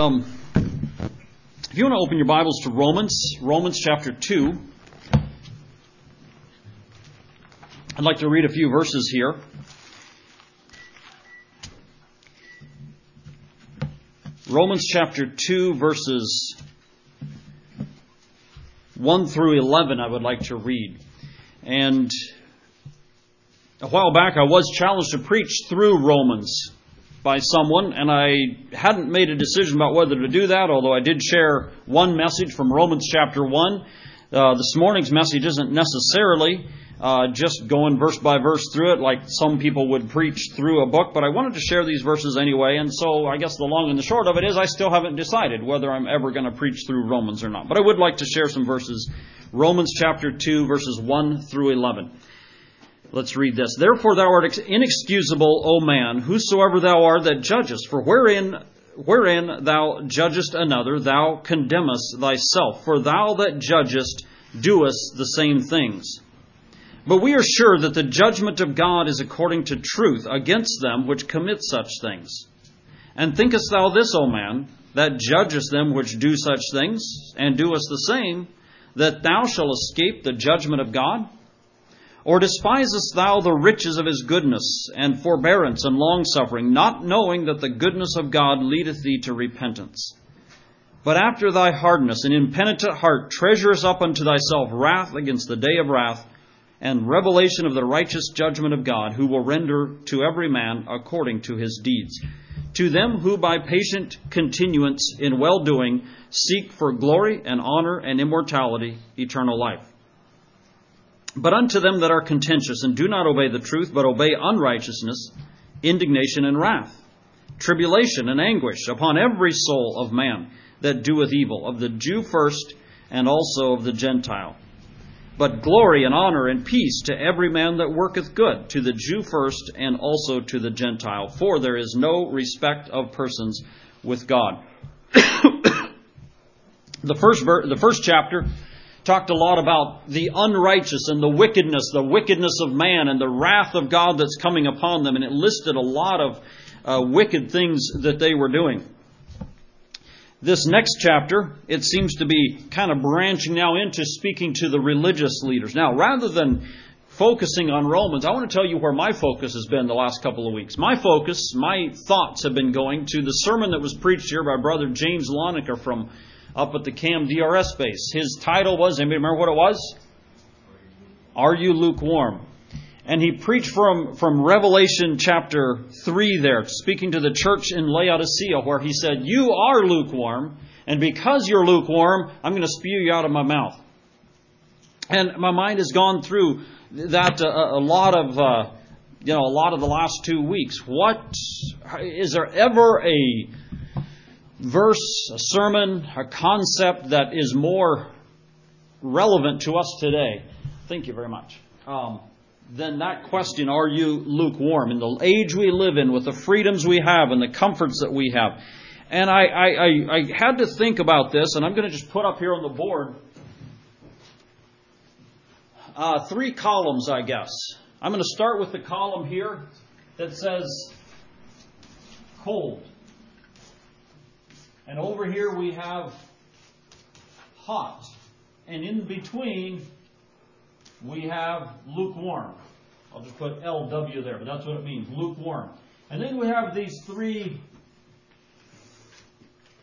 Um, if you want to open your Bibles to Romans, Romans chapter 2, I'd like to read a few verses here. Romans chapter 2, verses 1 through 11, I would like to read. And a while back, I was challenged to preach through Romans by someone, and I hadn't made a decision about whether to do that, although I did share one message from Romans chapter 1. Uh, this morning's message isn't necessarily uh, just going verse by verse through it like some people would preach through a book, but I wanted to share these verses anyway, and so I guess the long and the short of it is I still haven't decided whether I'm ever going to preach through Romans or not. But I would like to share some verses. Romans chapter 2, verses 1 through 11. Let's read this. Therefore thou art inexcusable, O man, whosoever thou art that judgest. For wherein, wherein thou judgest another, thou condemnest thyself. For thou that judgest doest the same things. But we are sure that the judgment of God is according to truth against them which commit such things. And thinkest thou this, O man, that judgest them which do such things, and doest the same, that thou shalt escape the judgment of God? Or despisest thou the riches of his goodness and forbearance and longsuffering, not knowing that the goodness of God leadeth thee to repentance? But after thy hardness and impenitent heart treasures up unto thyself wrath against the day of wrath and revelation of the righteous judgment of God, who will render to every man according to his deeds. To them who by patient continuance in well doing seek for glory and honor and immortality, eternal life. But unto them that are contentious and do not obey the truth, but obey unrighteousness, indignation and wrath, tribulation and anguish upon every soul of man that doeth evil, of the Jew first, and also of the Gentile. But glory and honor and peace to every man that worketh good, to the Jew first, and also to the Gentile. For there is no respect of persons with God. the first ver- the first chapter talked a lot about the unrighteous and the wickedness, the wickedness of man and the wrath of God that's coming upon them. And it listed a lot of uh, wicked things that they were doing. This next chapter, it seems to be kind of branching now into speaking to the religious leaders. Now, rather than focusing on Romans, I want to tell you where my focus has been the last couple of weeks. My focus, my thoughts have been going to the sermon that was preached here by Brother James Lonecker from up at the CAM DRS base. His title was, anybody remember what it was? Are you lukewarm? And he preached from, from Revelation chapter 3 there, speaking to the church in Laodicea, where he said, You are lukewarm, and because you're lukewarm, I'm going to spew you out of my mouth. And my mind has gone through that a, a lot of, uh, you know, a lot of the last two weeks. What, is there ever a verse, a sermon, a concept that is more relevant to us today? Thank you very much. Um, then that question, are you lukewarm? In the age we live in, with the freedoms we have and the comforts that we have. And I, I, I, had to think about this, and I'm going to just put up here on the board uh, three columns, I guess. I'm going to start with the column here that says cold. And over here we have hot. And in between, we have lukewarm. I'll just put LW there, but that's what it means, lukewarm. And then we have these three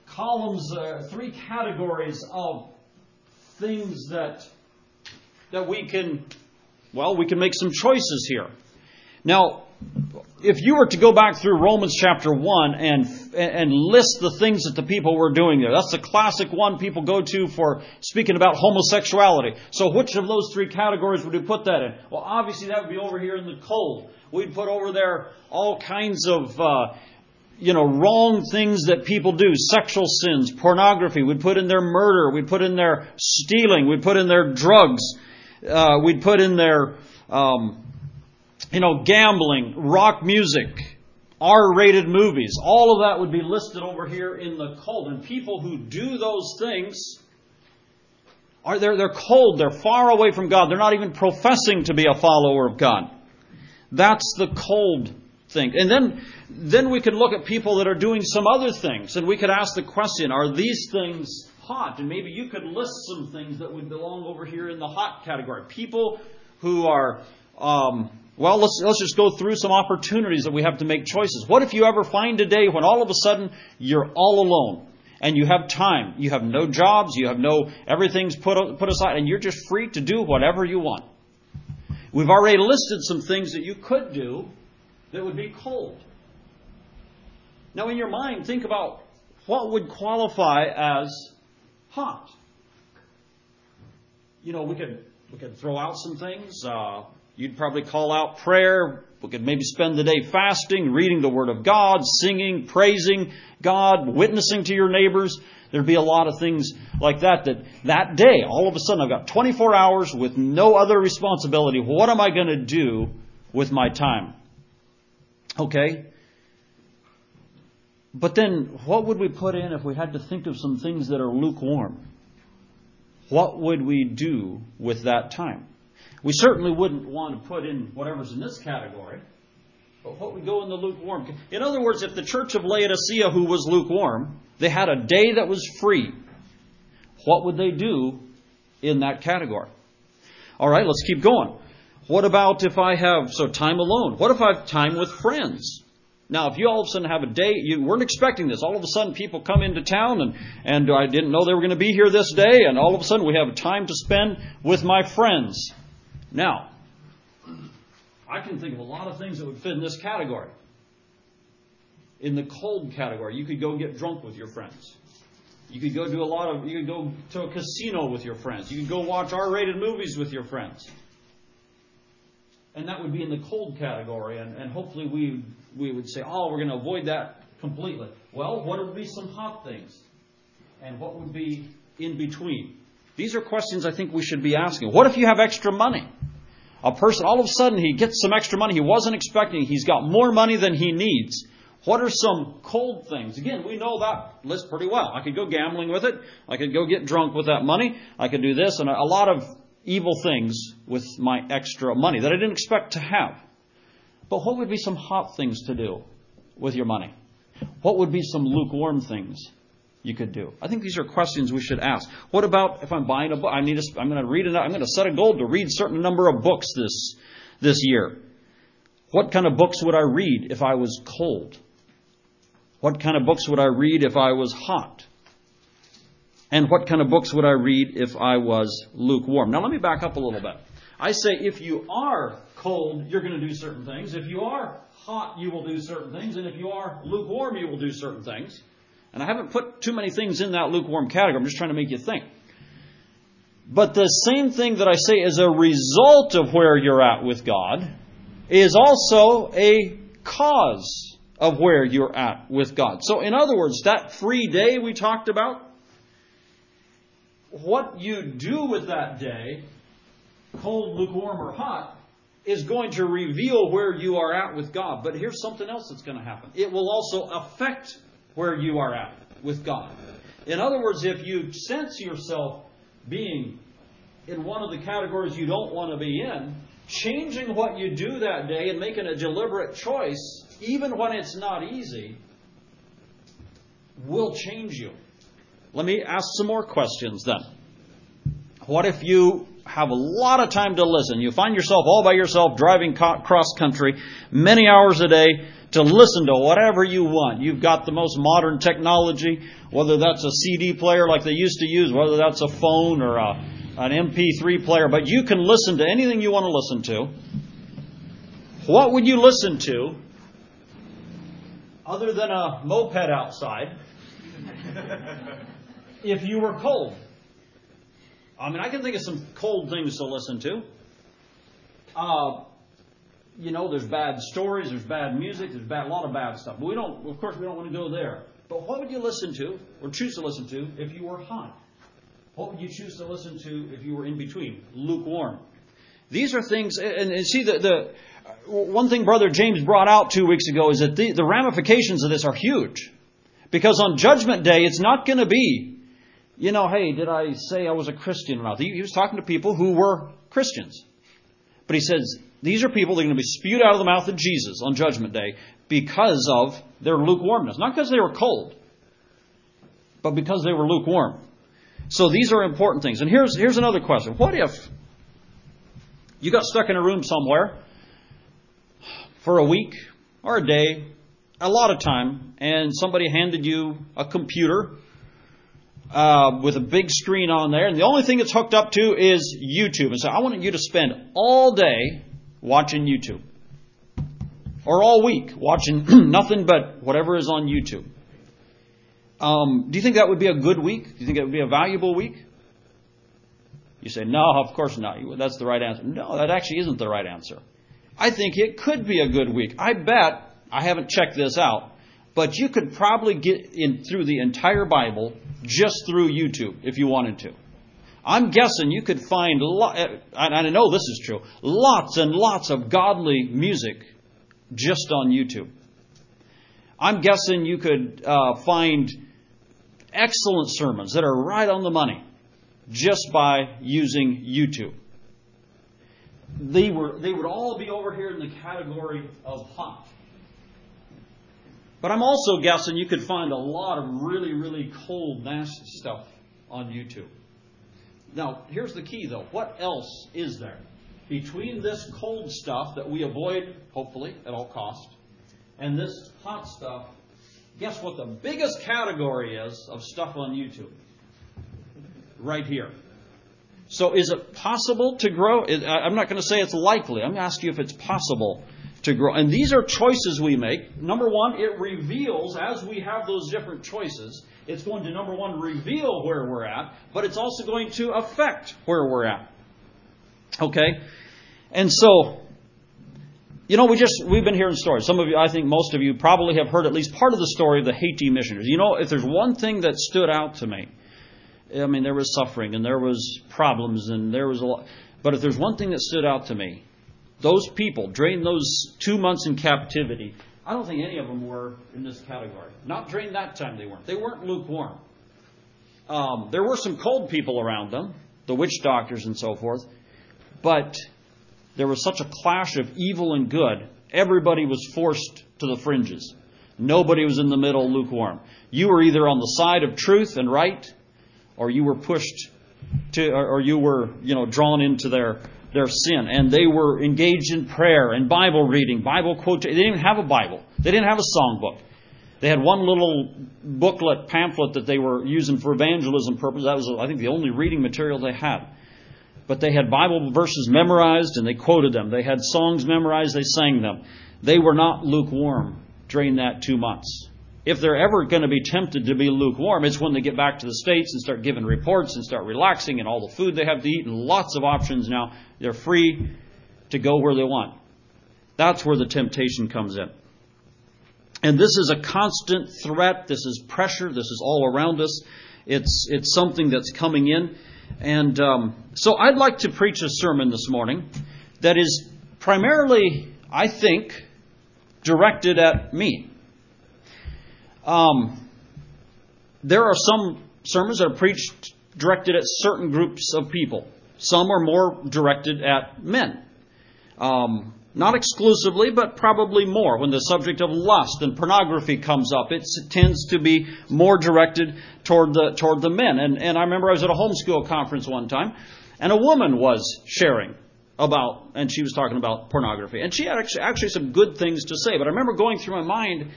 columns, uh, three categories of things that that we can, well, we can make some choices here. Now, if you were to go back through Romans chapter 1 and, and list the things that the people were doing there, that's the classic one people go to for speaking about homosexuality. So which of those three categories would we put that in? Well, obviously that would be over here in the cold. We'd put over there all kinds of, uh, you know, wrong things that people do, sexual sins, pornography. We'd put in their murder. We'd put in their stealing. We'd put in their drugs. Uh, we'd put in their, um, you know, gambling, rock music, R-rated movies. All of that would be listed over here in the cold. And people who do those things are they're, they're cold. They're far away from God. They're not even professing to be a follower of God. That's the cold thing. And then, then we can look at people that are doing some other things, and we could ask the question, are these things hot? And maybe you could list some things that would belong over here in the hot category. People who are, um, well, let's, let's just go through some opportunities that we have to make choices. What if you ever find a day when all of a sudden you're all alone? and you have time. You have no jobs, you have no, everything's put, put aside, and you're just free to do whatever you want. We've already listed some things that you could do that would be cold. Now, in your mind, think about what would qualify as hot. You know, we could we could throw out some things. Uh, you'd probably call out prayer. We could maybe spend the day fasting, reading the Word of God, singing, praising God, witnessing to your neighbors. There'd be a lot of things like that that that day, all of a sudden, I've got 24 hours with no other responsibility. What am I going to do with my time? Okay. But then, what would we put in if we had to think of some things that are lukewarm? What would we do with that time? We certainly wouldn't want to put in whatever's in this category. But what would go in the lukewarm? In other words, if the church of Laodicea, who was lukewarm, they had a day that was free, what would they do in that category? All right, let's keep going. What about if I have, so time alone? What if I have time with friends? Now, if you all of a sudden have a day, you weren't expecting this. All of a sudden, people come into town, and, and I didn't know they were going to be here this day, and all of a sudden, we have time to spend with my friends. Now, I can think of a lot of things that would fit in this category. In the cold category, you could go get drunk with your friends. You could go do a lot of, you could go to a casino with your friends. You could go watch R rated movies with your friends. And that would be in the cold category, and, and hopefully we, we would say, oh, we're going to avoid that completely. Well, what would be some hot things? And what would be in between? These are questions I think we should be asking. What if you have extra money? A person, all of a sudden, he gets some extra money he wasn't expecting. He's got more money than he needs. What are some cold things? Again, we know that list pretty well. I could go gambling with it. I could go get drunk with that money. I could do this and a lot of evil things with my extra money that I didn't expect to have. But what would be some hot things to do with your money? What would be some lukewarm things you could do? I think these are questions we should ask. What about if I'm buying a book? I need to, I'm going to read it. I'm going to set a goal to read a certain number of books this this year. What kind of books would I read if I was cold? What kind of books would I read if I was hot? And what kind of books would I read if I was lukewarm? Now let me back up a little bit. I say if you are cold, you're going to do certain things. If you are hot, you will do certain things. And if you are lukewarm, you will do certain things. And I haven't put too many things in that lukewarm category. I'm just trying to make you think. But the same thing that I say as a result of where you're at with God is also a cause of where you're at with God. So, in other words, that free day we talked about, what you do with that day, cold, lukewarm, or hot, is going to reveal where you are at with God. But here's something else that's going to happen it will also affect where you are at with God. In other words, if you sense yourself being in one of the categories you don't want to be in, changing what you do that day and making a deliberate choice, even when it's not easy, will change you. Let me ask some more questions then. What if you have a lot of time to listen? You find yourself all by yourself driving cross country many hours a day to listen to whatever you want. You've got the most modern technology, whether that's a CD player like they used to use, whether that's a phone or a an MP3 player, but you can listen to anything you want to listen to. What would you listen to other than a moped outside if you were cold? I mean, I can think of some cold things to listen to. Uh, you know, there's bad stories, there's bad music, there's bad, a lot of bad stuff. But we don't, of course, we don't want to go there. But what would you listen to, or choose to listen to, if you were hot? What would you choose to listen to if you were in between? Lukewarm. These are things, and, and see, the, the one thing Brother James brought out two weeks ago is that the, the ramifications of this are huge. Because on Judgment Day, it's not going to be, you know, hey, did I say I was a Christian or not? He, he was talking to people who were Christians. But he says, These are people that are going to be spewed out of the mouth of Jesus on Judgment Day because of their lukewarmness. Not because they were cold, but because they were lukewarm. So these are important things. And here's, here's another question. What if you got stuck in a room somewhere for a week or a day, a lot of time, and somebody handed you a computer uh, with a big screen on there, and the only thing it's hooked up to is YouTube. And so I want you to spend all day watching YouTube. Or all week watching nothing but whatever is on YouTube. Um, do you think that would be a good week? Do you think it would be a valuable week? You say, no, of course not. That's the right answer. No, that actually isn't the right answer. I think it could be a good week. I bet, I haven't checked this out, but you could probably get in through the entire Bible just through YouTube if you wanted to. I'm guessing you could find, and I know this is true, lots and lots of godly music just on YouTube. I'm guessing you could uh, find excellent sermons that are right on the money just by using YouTube. They were they would all be over here in the category of hot. But I'm also guessing you could find a lot of really, really cold, nasty stuff on YouTube. Now, here's the key though. What else is there? Between this cold stuff that we avoid, hopefully, at all costs, and this hot stuff Guess what the biggest category is of stuff on YouTube? Right here. So is it possible to grow? I'm not going to say it's likely. I'm going to ask you if it's possible to grow. And these are choices we make. Number one, it reveals, as we have those different choices, it's going to, number one, reveal where we're at, but it's also going to affect where we're at. Okay? And so, you know, we just we've been hearing stories. Some of you, I think most of you, probably have heard at least part of the story of the Haiti missionaries. You know, if there's one thing that stood out to me, I mean, there was suffering and there was problems and there was a lot. But if there's one thing that stood out to me, those people during those two months in captivity, I don't think any of them were in this category. Not during that time, they weren't. They weren't lukewarm. Um, there were some cold people around them, the witch doctors and so forth, but there was such a clash of evil and good, everybody was forced to the fringes. Nobody was in the middle lukewarm. You were either on the side of truth and right, or you were pushed to, or you were, you know, drawn into their, their sin. And they were engaged in prayer and Bible reading, Bible quotation. They didn't even have a Bible. They didn't have a songbook. They had one little booklet, pamphlet that they were using for evangelism purposes. That was, I think, the only reading material they had but they had Bible verses memorized and they quoted them. They had songs memorized, they sang them. They were not lukewarm during that two months. If they're ever going to be tempted to be lukewarm, it's when they get back to the States and start giving reports and start relaxing and all the food they have to eat and lots of options now. They're free to go where they want. That's where the temptation comes in. And this is a constant threat. This is pressure. This is all around us. It's, it's something that's coming in. And um, so I'd like to preach a sermon this morning that is primarily, I think, directed at me. Um, there are some sermons that are preached directed at certain groups of people. Some are more directed at men. Um, not exclusively, but probably more. When the subject of lust and pornography comes up, it tends to be more directed toward the, toward the men. And, and I remember I was at a homeschool conference one time, and a woman was sharing about, and she was talking about pornography. And she had actually, actually some good things to say. But I remember going through my mind,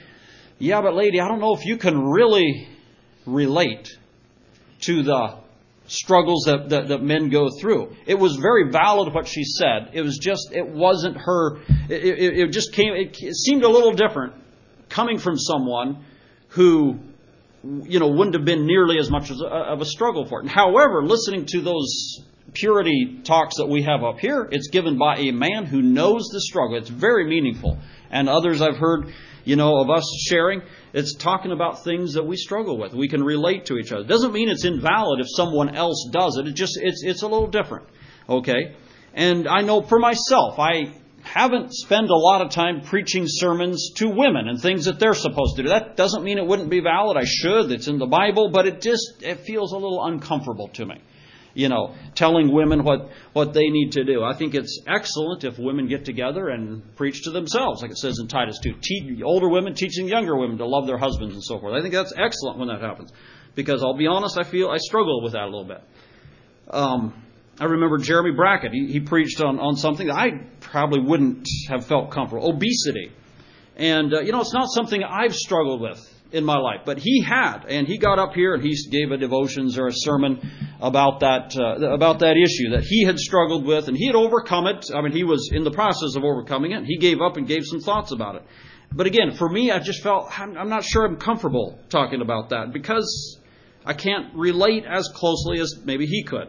yeah, but lady, I don't know if you can really relate to the struggles that, that, that, men go through. It was very valid what she said. It was just, it wasn't her, it, it, it just came, it, it, seemed a little different coming from someone who, you know, wouldn't have been nearly as much as a, of a struggle for it. However, listening to those purity talks that we have up here, it's given by a man who knows the struggle. It's very meaningful. And others I've heard, you know, of us sharing, it's talking about things that we struggle with. We can relate to each other. Doesn't mean it's invalid if someone else does it. It just it's it's a little different. Okay? And I know for myself, I haven't spent a lot of time preaching sermons to women and things that they're supposed to do. That doesn't mean it wouldn't be valid. I should. It's in the Bible, but it just it feels a little uncomfortable to me. You know, telling women what, what they need to do. I think it's excellent if women get together and preach to themselves, like it says in Titus 2. Te- older women teaching younger women to love their husbands and so forth. I think that's excellent when that happens. Because I'll be honest, I feel I struggle with that a little bit. Um, I remember Jeremy Brackett. He, he preached on, on something that I probably wouldn't have felt comfortable obesity. And, uh, you know, it's not something I've struggled with in my life, but he had, and he got up here and he gave a devotions or a sermon about that uh, about that issue that he had struggled with, and he had overcome it. I mean, he was in the process of overcoming it. He gave up and gave some thoughts about it. But again, for me, I just felt I'm not sure I'm comfortable talking about that because I can't relate as closely as maybe he could.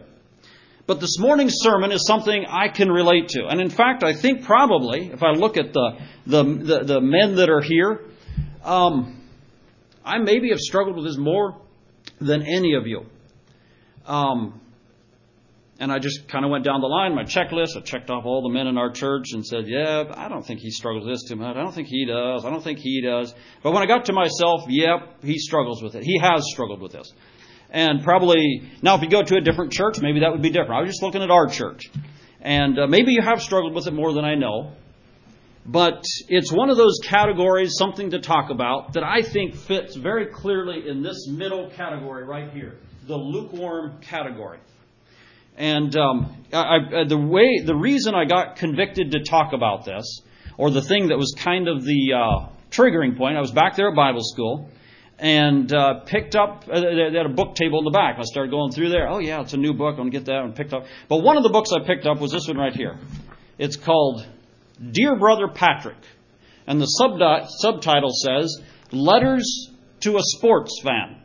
But this morning's sermon is something I can relate to. And in fact, I think probably, if I look at the, the, the, the men that are here, um, I maybe have struggled with this more than any of you. Um, and I just kind of went down the line, my checklist. I checked off all the men in our church and said, yeah, I don't think he struggles with this too much. I don't think he does. I don't think he does. But when I got to myself, yep, he struggles with it. He has struggled with this. And probably, now if you go to a different church, maybe that would be different. I was just looking at our church. And uh, maybe you have struggled with it more than I know. But it's one of those categories, something to talk about, that I think fits very clearly in this middle category right here the lukewarm category. And um, I, I, the way, the reason I got convicted to talk about this, or the thing that was kind of the uh, triggering point, I was back there at Bible school, and uh, picked up. Uh, they had a book table in the back. I started going through there. Oh yeah, it's a new book. I'm gonna get that and picked up. But one of the books I picked up was this one right here. It's called Dear Brother Patrick, and the sub- subtitle says Letters to a Sports Fan.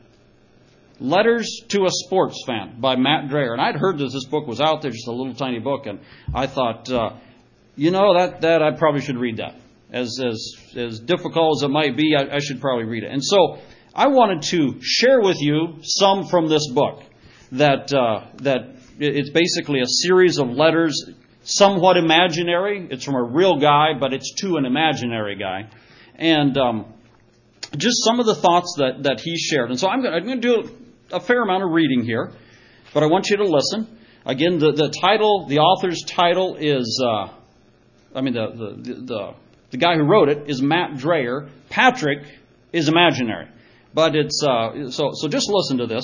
Letters to a Sports Fan by Matt Dreyer. And I'd heard that this book was out there, just a little tiny book, and I thought, uh, you know, that that I probably should read that. As as as difficult as it might be, I, I should probably read it. And so I wanted to share with you some from this book. That uh, that it's basically a series of letters, somewhat imaginary. It's from a real guy, but it's to an imaginary guy, and um, just some of the thoughts that that he shared. And so I'm going to do a fair amount of reading here, but I want you to listen. Again, the the title, the author's title is. Uh, I mean, the, the, the, the guy who wrote it is Matt Dreyer. Patrick is imaginary. But it's uh, so so. Just listen to this.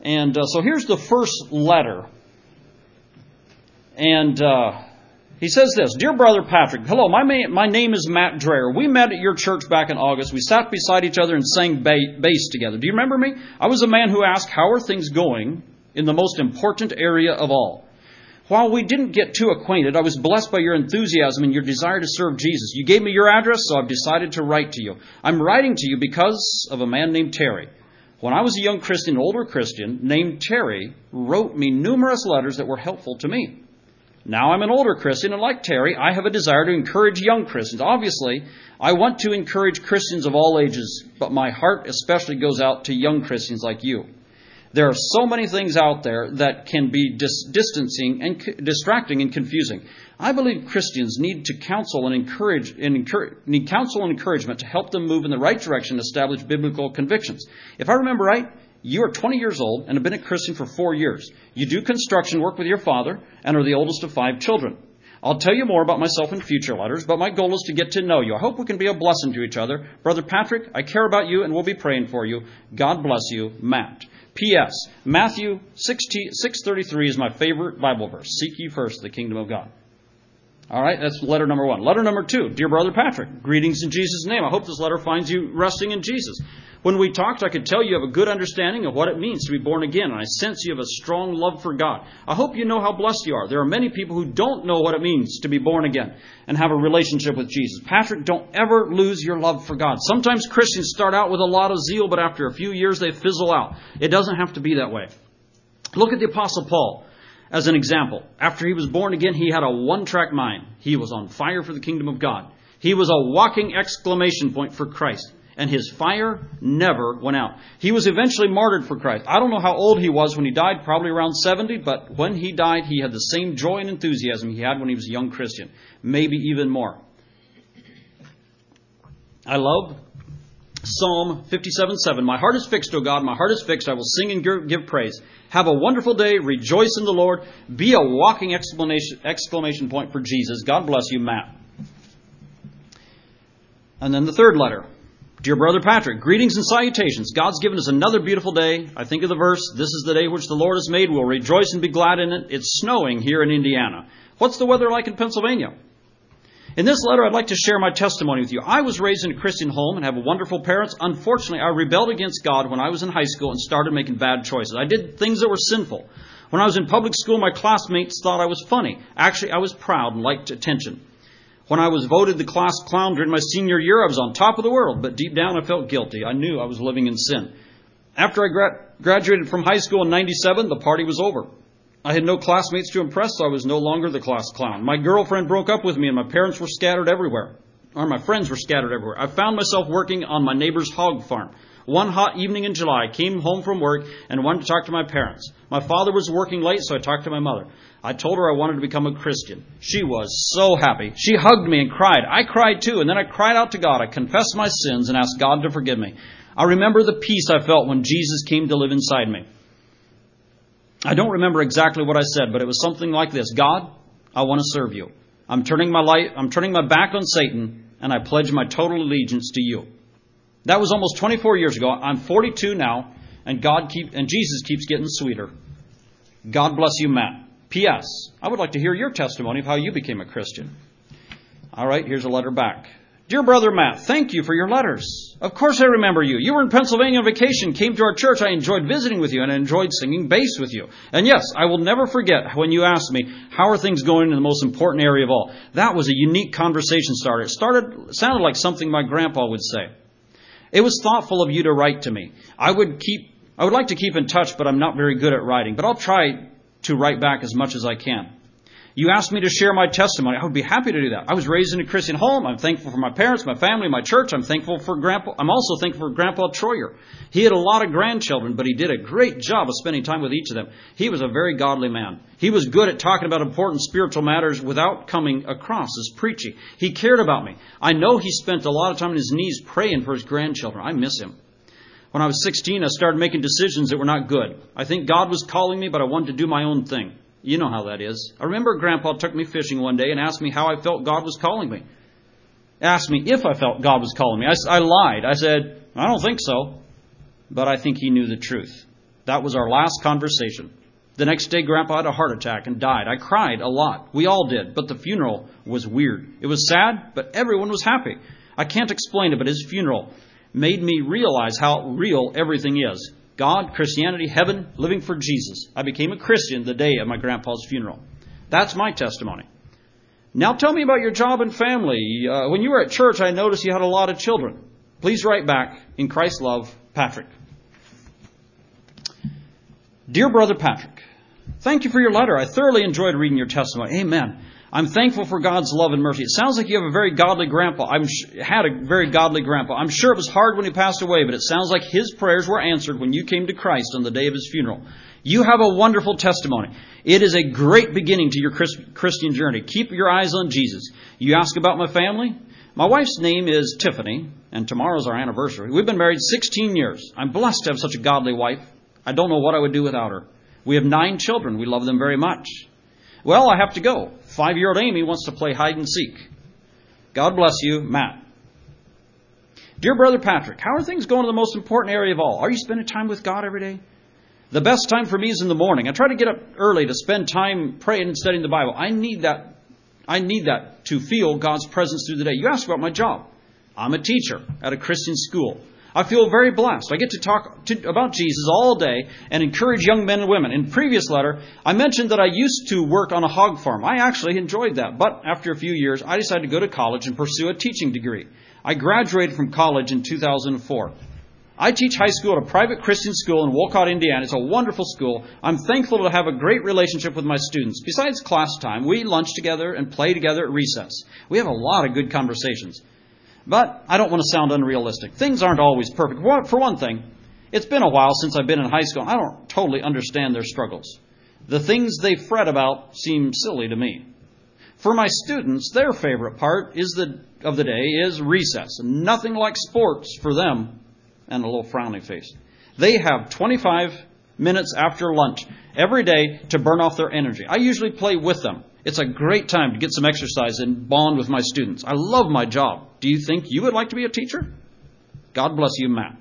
And uh, so here's the first letter. And uh, he says this Dear brother Patrick, hello, my, ma- my name is Matt Dreyer. We met at your church back in August. We sat beside each other and sang ba- bass together. Do you remember me? I was a man who asked, How are things going in the most important area of all? While we didn't get too acquainted, I was blessed by your enthusiasm and your desire to serve Jesus. You gave me your address, so I've decided to write to you. I'm writing to you because of a man named Terry. When I was a young Christian, an older Christian named Terry wrote me numerous letters that were helpful to me. Now I'm an older Christian, and like Terry, I have a desire to encourage young Christians. Obviously, I want to encourage Christians of all ages, but my heart especially goes out to young Christians like you. There are so many things out there that can be dis- distancing and c- distracting and confusing. I believe Christians need to counsel and encourage and encourage, need counsel and encouragement to help them move in the right direction and establish biblical convictions. If I remember right, you are 20 years old and have been a Christian for four years. You do construction work with your father and are the oldest of five children. I'll tell you more about myself in future letters, but my goal is to get to know you. I hope we can be a blessing to each other. Brother Patrick, I care about you and we'll be praying for you. God bless you, Matt. P.S. Matthew 6.33 is my favorite Bible verse. Seek ye first the kingdom of God. All right, that's letter number one. Letter number two, dear brother Patrick, greetings in Jesus' name. I hope this letter finds you resting in Jesus. When we talked, I could tell you have a good understanding of what it means to be born again, and I sense you have a strong love for God. I hope you know how blessed you are. There are many people who don't know what it means to be born again and have a relationship with Jesus. Patrick, don't ever lose your love for God. Sometimes Christians start out with a lot of zeal, but after a few years they fizzle out. It doesn't have to be that way. Look at the Apostle Paul as an example. After he was born again, he had a one track mind. He was on fire for the kingdom of God. He was a walking exclamation point for Christ and his fire never went out. He was eventually martyred for Christ. I don't know how old he was when he died, probably around 70, but when he died, he had the same joy and enthusiasm he had when he was a young Christian, maybe even more. I love Psalm 57 7. My heart is fixed, O God. My heart is fixed. I will sing and give praise. Have a wonderful day. Rejoice in the Lord. Be a walking exclamation, exclamation point for Jesus. God bless you, Matt. And then the third letter. Dear Brother Patrick, greetings and salutations. God's given us another beautiful day. I think of the verse, This is the day which the Lord has made. We'll rejoice and be glad in it. It's snowing here in Indiana. What's the weather like in Pennsylvania? In this letter, I'd like to share my testimony with you. I was raised in a Christian home and have wonderful parents. Unfortunately, I rebelled against God when I was in high school and started making bad choices. I did things that were sinful. When I was in public school, my classmates thought I was funny. Actually, I was proud and liked attention. When I was voted the class clown during my senior year, I was on top of the world, but deep down I felt guilty. I knew I was living in sin. After I gra- graduated from high school in 97, the party was over. I had no classmates to impress, so I was no longer the class clown. My girlfriend broke up with me, and my parents were scattered everywhere. Or my friends were scattered everywhere. I found myself working on my neighbor's hog farm. One hot evening in July, I came home from work and wanted to talk to my parents. My father was working late, so I talked to my mother. I told her I wanted to become a Christian. She was so happy. She hugged me and cried. I cried too, and then I cried out to God. I confessed my sins and asked God to forgive me. I remember the peace I felt when Jesus came to live inside me. I don't remember exactly what I said, but it was something like this God, I want to serve you. I'm turning my light, I'm turning my back on Satan, and I pledge my total allegiance to you. That was almost 24 years ago. I'm 42 now, and God keep and Jesus keeps getting sweeter. God bless you, Matt. P.S. I would like to hear your testimony of how you became a Christian. All right, here's a letter back. Dear Brother Matt, thank you for your letters. Of course I remember you. You were in Pennsylvania on vacation, came to our church. I enjoyed visiting with you and I enjoyed singing bass with you. And yes, I will never forget when you asked me, how are things going in the most important area of all? That was a unique conversation starter. It started, sounded like something my grandpa would say. It was thoughtful of you to write to me. I would keep, I would like to keep in touch, but I'm not very good at writing. But I'll try to write back as much as I can. You asked me to share my testimony. I would be happy to do that. I was raised in a Christian home. I'm thankful for my parents, my family, my church. I'm thankful for Grandpa. I'm also thankful for Grandpa Troyer. He had a lot of grandchildren, but he did a great job of spending time with each of them. He was a very godly man. He was good at talking about important spiritual matters without coming across as preachy. He cared about me. I know he spent a lot of time on his knees praying for his grandchildren. I miss him. When I was 16, I started making decisions that were not good. I think God was calling me, but I wanted to do my own thing. You know how that is. I remember Grandpa took me fishing one day and asked me how I felt God was calling me. Asked me if I felt God was calling me. I, I lied. I said, I don't think so. But I think he knew the truth. That was our last conversation. The next day, Grandpa had a heart attack and died. I cried a lot. We all did. But the funeral was weird. It was sad, but everyone was happy. I can't explain it, but his funeral made me realize how real everything is. God, Christianity, heaven, living for Jesus. I became a Christian the day of my grandpa's funeral. That's my testimony. Now tell me about your job and family. Uh, when you were at church, I noticed you had a lot of children. Please write back in Christ's love, Patrick. Dear Brother Patrick, thank you for your letter. I thoroughly enjoyed reading your testimony. Amen. I'm thankful for God's love and mercy. It sounds like you have a very godly grandpa. I'm had a very godly grandpa. I'm sure it was hard when he passed away, but it sounds like his prayers were answered when you came to Christ on the day of his funeral. You have a wonderful testimony. It is a great beginning to your Christian journey. Keep your eyes on Jesus. You ask about my family? My wife's name is Tiffany, and tomorrow's our anniversary. We've been married 16 years. I'm blessed to have such a godly wife. I don't know what I would do without her. We have nine children. We love them very much. Well, I have to go. Five year old Amy wants to play hide and seek. God bless you, Matt. Dear Brother Patrick, how are things going in the most important area of all? Are you spending time with God every day? The best time for me is in the morning. I try to get up early to spend time praying and studying the Bible. I need that. I need that to feel God's presence through the day. You asked about my job. I'm a teacher at a Christian school. I feel very blessed. I get to talk to, about Jesus all day and encourage young men and women. In previous letter, I mentioned that I used to work on a hog farm. I actually enjoyed that, but after a few years, I decided to go to college and pursue a teaching degree. I graduated from college in 2004. I teach high school at a private Christian school in Wolcott, Indiana. It's a wonderful school. I'm thankful to have a great relationship with my students. Besides class time, we lunch together and play together at recess. We have a lot of good conversations. But I don't want to sound unrealistic. Things aren't always perfect. For one thing, it's been a while since I've been in high school. I don't totally understand their struggles. The things they fret about seem silly to me. For my students, their favorite part is the, of the day is recess. Nothing like sports for them. And a little frowny face. They have 25 minutes after lunch every day to burn off their energy. I usually play with them. It's a great time to get some exercise and bond with my students. I love my job. Do you think you would like to be a teacher? God bless you, Matt.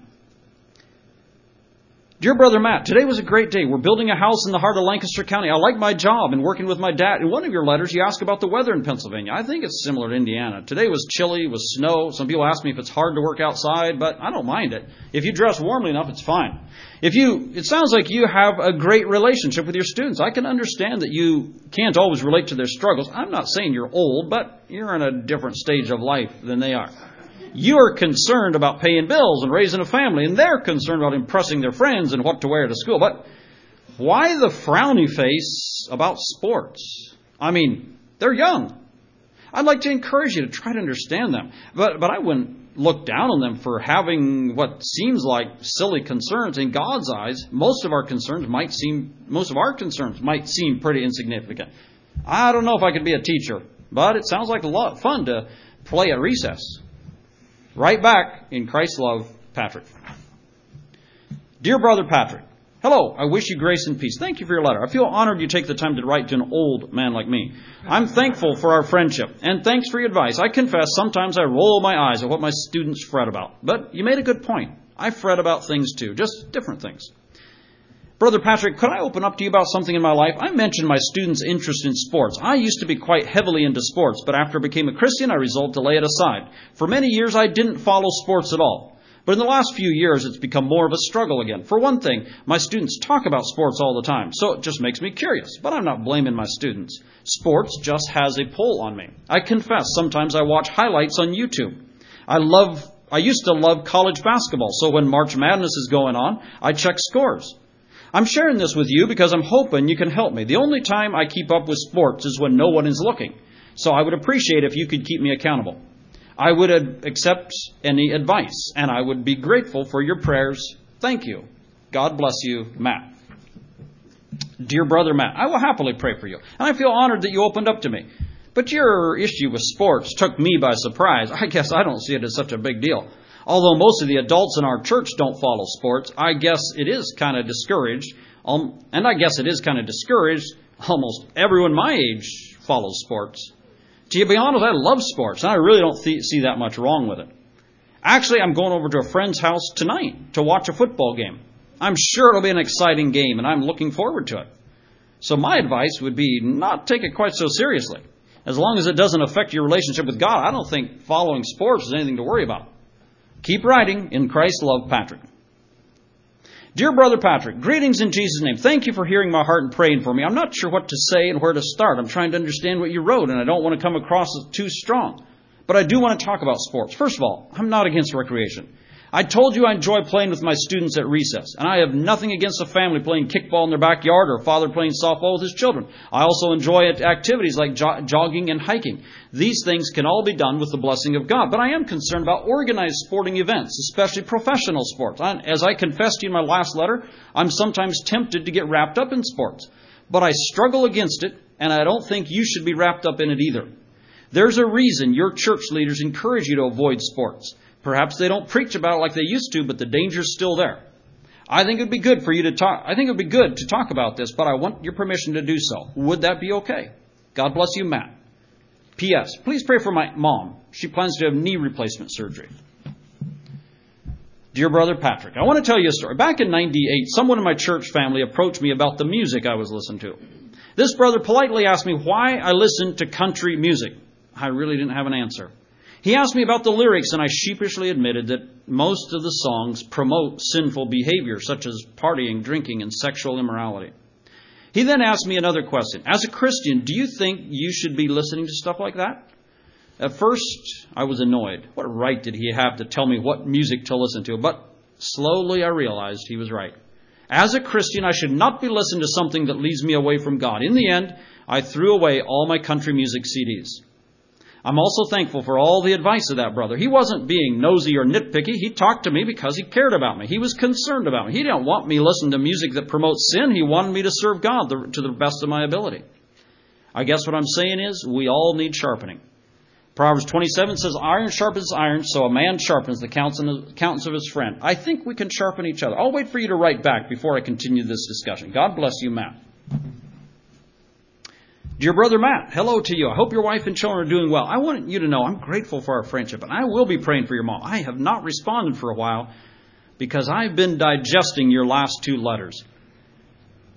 Dear Brother Matt, today was a great day. We're building a house in the heart of Lancaster County. I like my job and working with my dad. In one of your letters, you ask about the weather in Pennsylvania. I think it's similar to Indiana. Today was chilly, was snow. Some people ask me if it's hard to work outside, but I don't mind it. If you dress warmly enough, it's fine. If you, it sounds like you have a great relationship with your students. I can understand that you can't always relate to their struggles. I'm not saying you're old, but you're in a different stage of life than they are. You're concerned about paying bills and raising a family, and they're concerned about impressing their friends and what to wear to school. But why the frowny face about sports? I mean, they're young. I'd like to encourage you to try to understand them. But, but I wouldn't look down on them for having what seems like silly concerns. In God's eyes, most of our concerns might seem, most of our concerns might seem pretty insignificant. I don't know if I could be a teacher, but it sounds like a lot of fun to play at recess. Right back in Christ's love, Patrick. Dear Brother Patrick, Hello, I wish you grace and peace. Thank you for your letter. I feel honored you take the time to write to an old man like me. I'm thankful for our friendship, and thanks for your advice. I confess sometimes I roll my eyes at what my students fret about. But you made a good point. I fret about things too, just different things. Brother Patrick, could I open up to you about something in my life? I mentioned my students' interest in sports. I used to be quite heavily into sports, but after I became a Christian, I resolved to lay it aside. For many years, I didn't follow sports at all. But in the last few years, it's become more of a struggle again. For one thing, my students talk about sports all the time, so it just makes me curious. But I'm not blaming my students. Sports just has a pull on me. I confess, sometimes I watch highlights on YouTube. I love, I used to love college basketball, so when March Madness is going on, I check scores. I'm sharing this with you because I'm hoping you can help me. The only time I keep up with sports is when no one is looking. So I would appreciate if you could keep me accountable. I would accept any advice, and I would be grateful for your prayers. Thank you. God bless you, Matt. Dear brother Matt, I will happily pray for you, and I feel honored that you opened up to me. But your issue with sports took me by surprise. I guess I don't see it as such a big deal. Although most of the adults in our church don't follow sports, I guess it is kind of discouraged. Um, and I guess it is kind of discouraged. Almost everyone my age follows sports. To be honest, I love sports, and I really don't th- see that much wrong with it. Actually, I'm going over to a friend's house tonight to watch a football game. I'm sure it'll be an exciting game, and I'm looking forward to it. So my advice would be not take it quite so seriously. As long as it doesn't affect your relationship with God, I don't think following sports is anything to worry about. Keep writing in Christ's love, Patrick. Dear Brother Patrick, greetings in Jesus' name. Thank you for hearing my heart and praying for me. I'm not sure what to say and where to start. I'm trying to understand what you wrote, and I don't want to come across as too strong. But I do want to talk about sports. First of all, I'm not against recreation. I told you I enjoy playing with my students at recess, and I have nothing against a family playing kickball in their backyard or a father playing softball with his children. I also enjoy activities like jo- jogging and hiking. These things can all be done with the blessing of God, but I am concerned about organized sporting events, especially professional sports. As I confessed to you in my last letter, I'm sometimes tempted to get wrapped up in sports, but I struggle against it, and I don't think you should be wrapped up in it either. There's a reason your church leaders encourage you to avoid sports. Perhaps they don't preach about it like they used to, but the danger's still there. I think it would be good for you to talk. I think it would be good to talk about this, but I want your permission to do so. Would that be okay? God bless you, Matt. P.S. Please pray for my mom. She plans to have knee replacement surgery. Dear brother Patrick, I want to tell you a story. Back in 98, someone in my church family approached me about the music I was listening to. This brother politely asked me why I listened to country music. I really didn't have an answer. He asked me about the lyrics, and I sheepishly admitted that most of the songs promote sinful behavior, such as partying, drinking, and sexual immorality. He then asked me another question. As a Christian, do you think you should be listening to stuff like that? At first, I was annoyed. What right did he have to tell me what music to listen to? But slowly I realized he was right. As a Christian, I should not be listening to something that leads me away from God. In the end, I threw away all my country music CDs. I'm also thankful for all the advice of that brother. He wasn't being nosy or nitpicky. He talked to me because he cared about me. He was concerned about me. He didn't want me listening to music that promotes sin. He wanted me to serve God to the best of my ability. I guess what I'm saying is we all need sharpening. Proverbs 27 says, Iron sharpens iron, so a man sharpens the countenance of his friend. I think we can sharpen each other. I'll wait for you to write back before I continue this discussion. God bless you, Matt. Dear brother Matt, hello to you. I hope your wife and children are doing well. I want you to know I'm grateful for our friendship, and I will be praying for your mom. I have not responded for a while because I've been digesting your last two letters.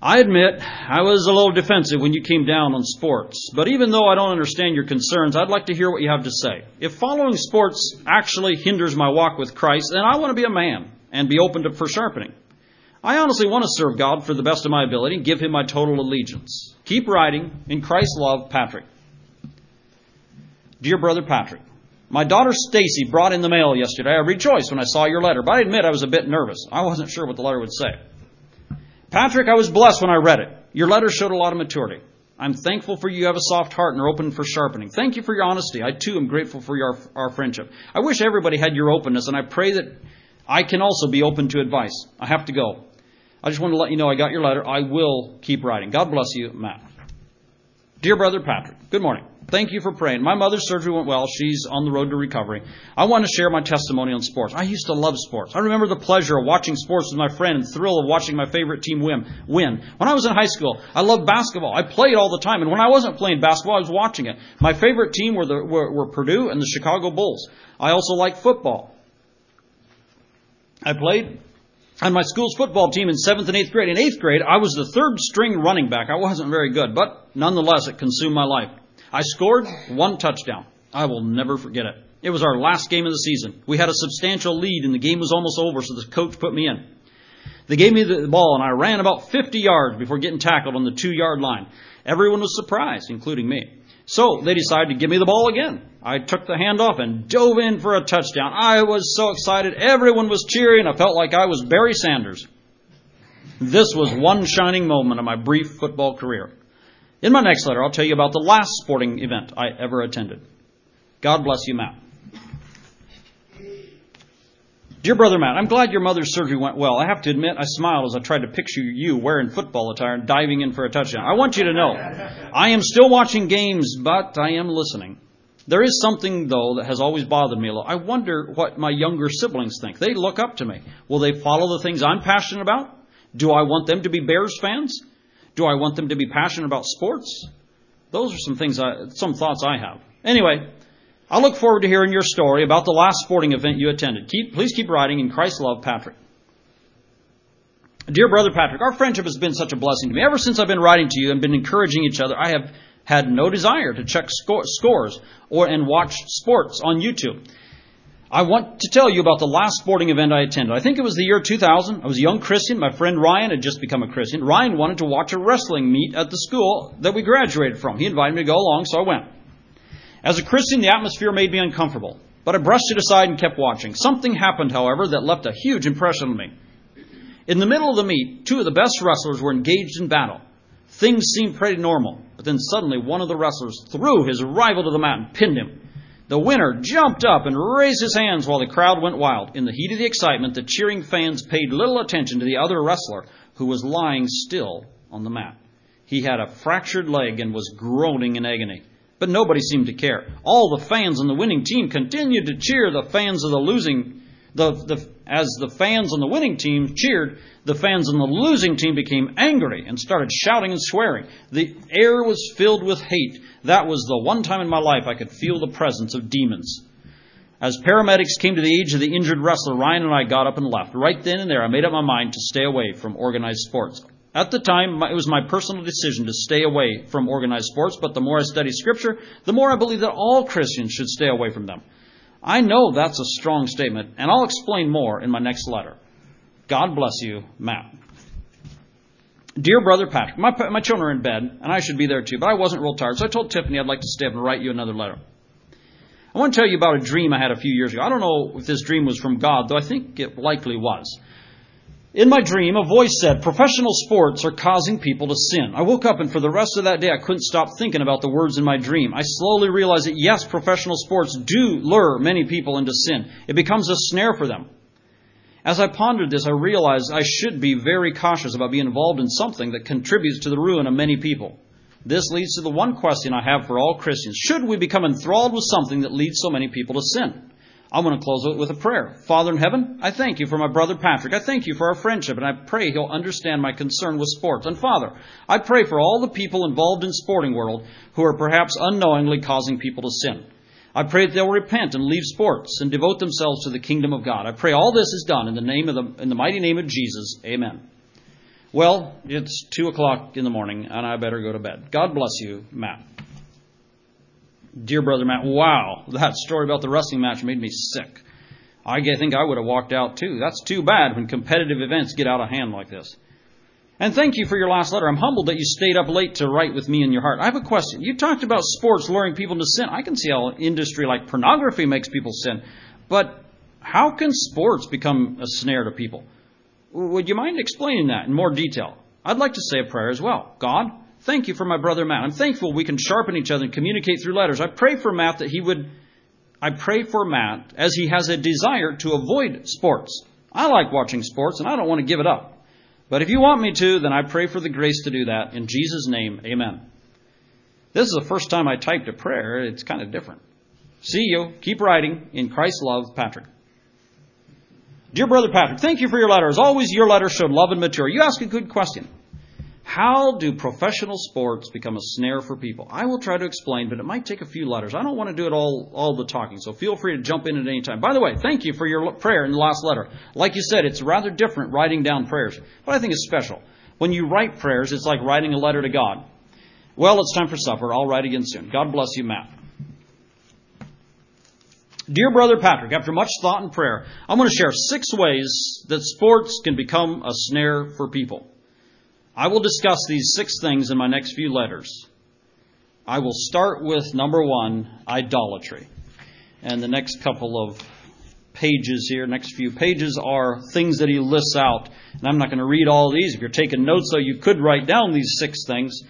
I admit I was a little defensive when you came down on sports, but even though I don't understand your concerns, I'd like to hear what you have to say. If following sports actually hinders my walk with Christ, then I want to be a man and be open to, for sharpening. I honestly want to serve God for the best of my ability and give Him my total allegiance. Keep writing. In Christ's love, Patrick. Dear brother Patrick, my daughter Stacy brought in the mail yesterday. I rejoiced when I saw your letter, but I admit I was a bit nervous. I wasn't sure what the letter would say. Patrick, I was blessed when I read it. Your letter showed a lot of maturity. I'm thankful for you. Have a soft heart and are open for sharpening. Thank you for your honesty. I too am grateful for your, our friendship. I wish everybody had your openness, and I pray that I can also be open to advice. I have to go. I just want to let you know I got your letter. I will keep writing. God bless you, Matt. Dear brother Patrick, good morning. Thank you for praying. My mother's surgery went well. She's on the road to recovery. I want to share my testimony on sports. I used to love sports. I remember the pleasure of watching sports with my friend and thrill of watching my favorite team win. Win. When I was in high school, I loved basketball. I played all the time, and when I wasn't playing basketball, I was watching it. My favorite team were, the, were, were Purdue and the Chicago Bulls. I also liked football. I played on my school's football team in seventh and eighth grade. In eighth grade, I was the third string running back. I wasn't very good, but nonetheless, it consumed my life. I scored one touchdown. I will never forget it. It was our last game of the season. We had a substantial lead, and the game was almost over, so the coach put me in. They gave me the ball, and I ran about 50 yards before getting tackled on the two yard line. Everyone was surprised, including me. So they decided to give me the ball again. I took the handoff and dove in for a touchdown. I was so excited. Everyone was cheering. I felt like I was Barry Sanders. This was one shining moment of my brief football career. In my next letter, I'll tell you about the last sporting event I ever attended. God bless you, Matt. Dear Brother Matt, I'm glad your mother's surgery went well. I have to admit, I smiled as I tried to picture you wearing football attire and diving in for a touchdown. I want you to know, I am still watching games, but I am listening. There is something, though, that has always bothered me a little. I wonder what my younger siblings think. They look up to me. Will they follow the things I'm passionate about? Do I want them to be Bears fans? Do I want them to be passionate about sports? Those are some things, I, some thoughts I have. Anyway, I look forward to hearing your story about the last sporting event you attended. Keep, please keep writing in Christ's love, Patrick. Dear brother Patrick, our friendship has been such a blessing to me. Ever since I've been writing to you and been encouraging each other, I have had no desire to check score, scores or and watch sports on YouTube. I want to tell you about the last sporting event I attended. I think it was the year 2000. I was a young Christian. My friend Ryan had just become a Christian. Ryan wanted to watch a wrestling meet at the school that we graduated from. He invited me to go along, so I went. As a Christian, the atmosphere made me uncomfortable, but I brushed it aside and kept watching. Something happened, however, that left a huge impression on me. In the middle of the meet, two of the best wrestlers were engaged in battle. Things seemed pretty normal, but then suddenly one of the wrestlers threw his rival to the mat and pinned him. The winner jumped up and raised his hands while the crowd went wild. In the heat of the excitement, the cheering fans paid little attention to the other wrestler who was lying still on the mat. He had a fractured leg and was groaning in agony. But nobody seemed to care. All the fans on the winning team continued to cheer the fans of the losing. The, the, as the fans on the winning team cheered, the fans on the losing team became angry and started shouting and swearing. The air was filled with hate. That was the one time in my life I could feel the presence of demons. As paramedics came to the aid of the injured wrestler, Ryan and I got up and left. Right then and there, I made up my mind to stay away from organized sports. At the time, it was my personal decision to stay away from organized sports, but the more I study Scripture, the more I believe that all Christians should stay away from them. I know that's a strong statement, and I'll explain more in my next letter. God bless you, Matt. Dear Brother Patrick, my, my children are in bed, and I should be there too, but I wasn't real tired, so I told Tiffany I'd like to stay up and write you another letter. I want to tell you about a dream I had a few years ago. I don't know if this dream was from God, though I think it likely was. In my dream, a voice said, Professional sports are causing people to sin. I woke up and for the rest of that day, I couldn't stop thinking about the words in my dream. I slowly realized that yes, professional sports do lure many people into sin. It becomes a snare for them. As I pondered this, I realized I should be very cautious about being involved in something that contributes to the ruin of many people. This leads to the one question I have for all Christians. Should we become enthralled with something that leads so many people to sin? I'm going to close it with a prayer. Father in heaven, I thank you for my brother Patrick. I thank you for our friendship, and I pray he'll understand my concern with sports. And Father, I pray for all the people involved in sporting world who are perhaps unknowingly causing people to sin. I pray that they'll repent and leave sports and devote themselves to the kingdom of God. I pray all this is done in the name of the in the mighty name of Jesus. Amen. Well, it's two o'clock in the morning, and I better go to bed. God bless you, Matt. Dear brother Matt, wow, that story about the wrestling match made me sick. I think I would have walked out too. That's too bad when competitive events get out of hand like this. And thank you for your last letter. I'm humbled that you stayed up late to write with me in your heart. I have a question. You talked about sports luring people to sin. I can see how industry like pornography makes people sin. But how can sports become a snare to people? Would you mind explaining that in more detail? I'd like to say a prayer as well. God, Thank you for my brother Matt. I'm thankful we can sharpen each other and communicate through letters. I pray for Matt that he would, I pray for Matt as he has a desire to avoid sports. I like watching sports and I don't want to give it up. But if you want me to, then I pray for the grace to do that. In Jesus' name, amen. This is the first time I typed a prayer. It's kind of different. See you. Keep writing. In Christ's love, Patrick. Dear Brother Patrick, thank you for your letter. As always, your letter showed love and maturity. You ask a good question. How do professional sports become a snare for people? I will try to explain, but it might take a few letters. I don't want to do it all, all the talking, so feel free to jump in at any time. By the way, thank you for your prayer in the last letter. Like you said, it's rather different writing down prayers, but I think it's special. When you write prayers, it's like writing a letter to God. Well, it's time for supper. I'll write again soon. God bless you, Matt. Dear Brother Patrick, after much thought and prayer, I'm going to share six ways that sports can become a snare for people. I will discuss these six things in my next few letters. I will start with number one, idolatry. And the next couple of pages here, next few pages, are things that he lists out. And I'm not going to read all these. If you're taking notes, though, you could write down these six things,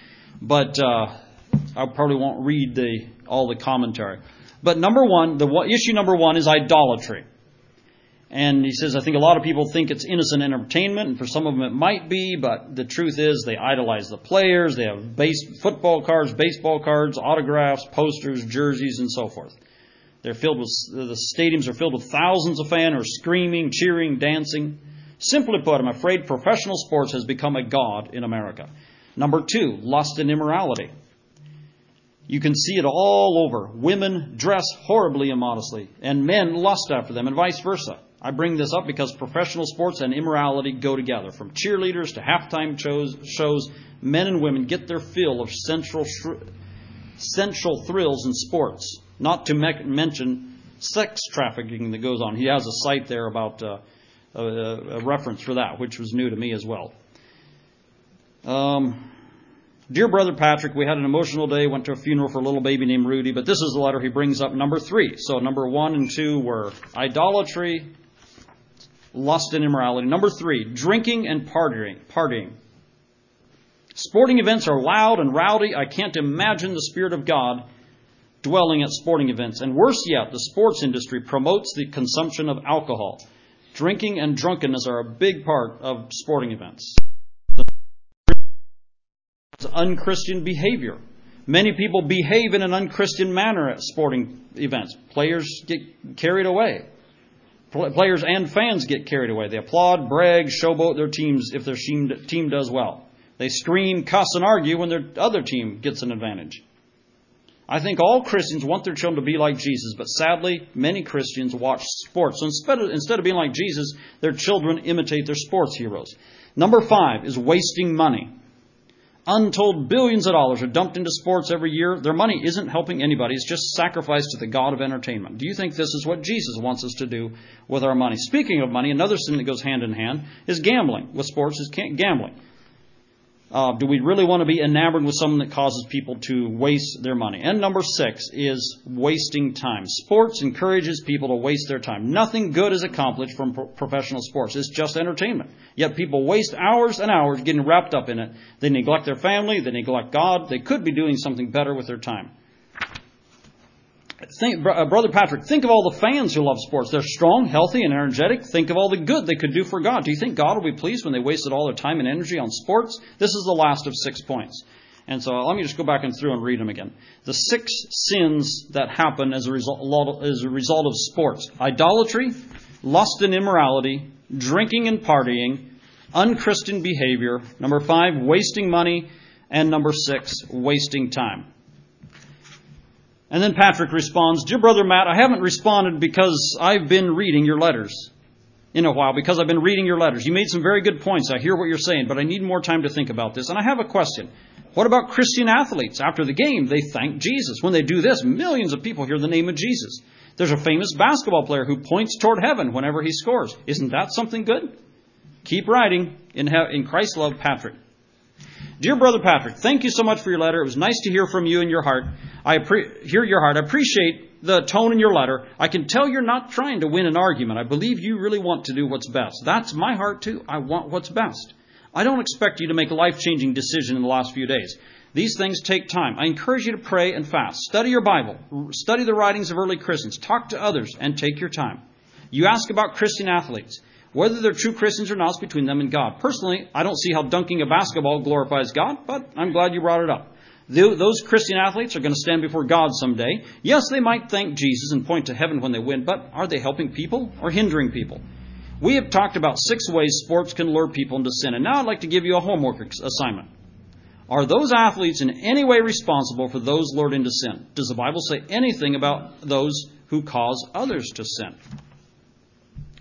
but uh, I probably won't read the, all the commentary. But number one, the issue number one is idolatry. And he says, I think a lot of people think it's innocent entertainment, and for some of them it might be, but the truth is they idolize the players. They have base, football cards, baseball cards, autographs, posters, jerseys, and so forth. They're filled with, the stadiums are filled with thousands of fans who are screaming, cheering, dancing. Simply put, I'm afraid professional sports has become a god in America. Number two, lust and immorality. You can see it all over. Women dress horribly immodestly, and men lust after them, and vice versa. I bring this up because professional sports and immorality go together. From cheerleaders to halftime shows, shows men and women get their fill of central, central thrills in sports. Not to me- mention sex trafficking that goes on. He has a site there about uh, a, a, reference for that, which was new to me as well. Um, Dear Brother Patrick, we had an emotional day, went to a funeral for a little baby named Rudy, but this is the letter he brings up, number three. So number one and two were idolatry, lust and immorality. Number three, drinking and partying. partying. Sporting events are loud and rowdy. I can't imagine the Spirit of God dwelling at sporting events. And worse yet, the sports industry promotes the consumption of alcohol. Drinking and drunkenness are a big part of sporting events. It's unchristian behavior. Many people behave in an unchristian manner at sporting events. Players get carried away. Players and fans get carried away. They applaud, brag, showboat their teams if their team does well. They scream, cuss, and argue when their other team gets an advantage. I think all Christians want their children to be like Jesus, but sadly, many Christians watch sports. So instead of, instead of being like Jesus, their children imitate their sports heroes. Number five is wasting money. Untold billions of dollars are dumped into sports every year. Their money isn't helping anybody. It's just sacrificed to the God of entertainment. Do you think this is what Jesus wants us to do with our money? Speaking of money, another sin that goes hand in hand is gambling. With sports is gambling. Uh, do we really want to be enamored with something that causes people to waste their money? And number six is wasting time. Sports encourages people to waste their time. Nothing good is accomplished from pro- professional sports. It's just entertainment. Yet people waste hours and hours getting wrapped up in it. They neglect their family. They neglect God. They could be doing something better with their time. Think, uh, Brother Patrick, think of all the fans who love sports. They're strong, healthy, and energetic. Think of all the good they could do for God. Do you think God will be pleased when they wasted all their time and energy on sports? This is the last of six points. And so let me just go back and through and read them again. The six sins that happen as a result, as a result of sports idolatry, lust and immorality, drinking and partying, unchristian behavior. Number five, wasting money. And number six, wasting time. And then Patrick responds, Dear Brother Matt, I haven't responded because I've been reading your letters in a while, because I've been reading your letters. You made some very good points. I hear what you're saying, but I need more time to think about this. And I have a question. What about Christian athletes? After the game, they thank Jesus. When they do this, millions of people hear the name of Jesus. There's a famous basketball player who points toward heaven whenever he scores. Isn't that something good? Keep writing in, in Christ's love, Patrick. Dear Brother Patrick, thank you so much for your letter. It was nice to hear from you and your heart. I appre- hear your heart. I appreciate the tone in your letter. I can tell you're not trying to win an argument. I believe you really want to do what's best. That's my heart too. I want what's best. I don't expect you to make a life changing decision in the last few days. These things take time. I encourage you to pray and fast. Study your Bible. Study the writings of early Christians. Talk to others and take your time. You ask about Christian athletes. Whether they're true Christians or not is between them and God. Personally, I don't see how dunking a basketball glorifies God, but I'm glad you brought it up. Those Christian athletes are going to stand before God someday. Yes, they might thank Jesus and point to heaven when they win, but are they helping people or hindering people? We have talked about six ways sports can lure people into sin, and now I'd like to give you a homework assignment. Are those athletes in any way responsible for those lured into sin? Does the Bible say anything about those who cause others to sin?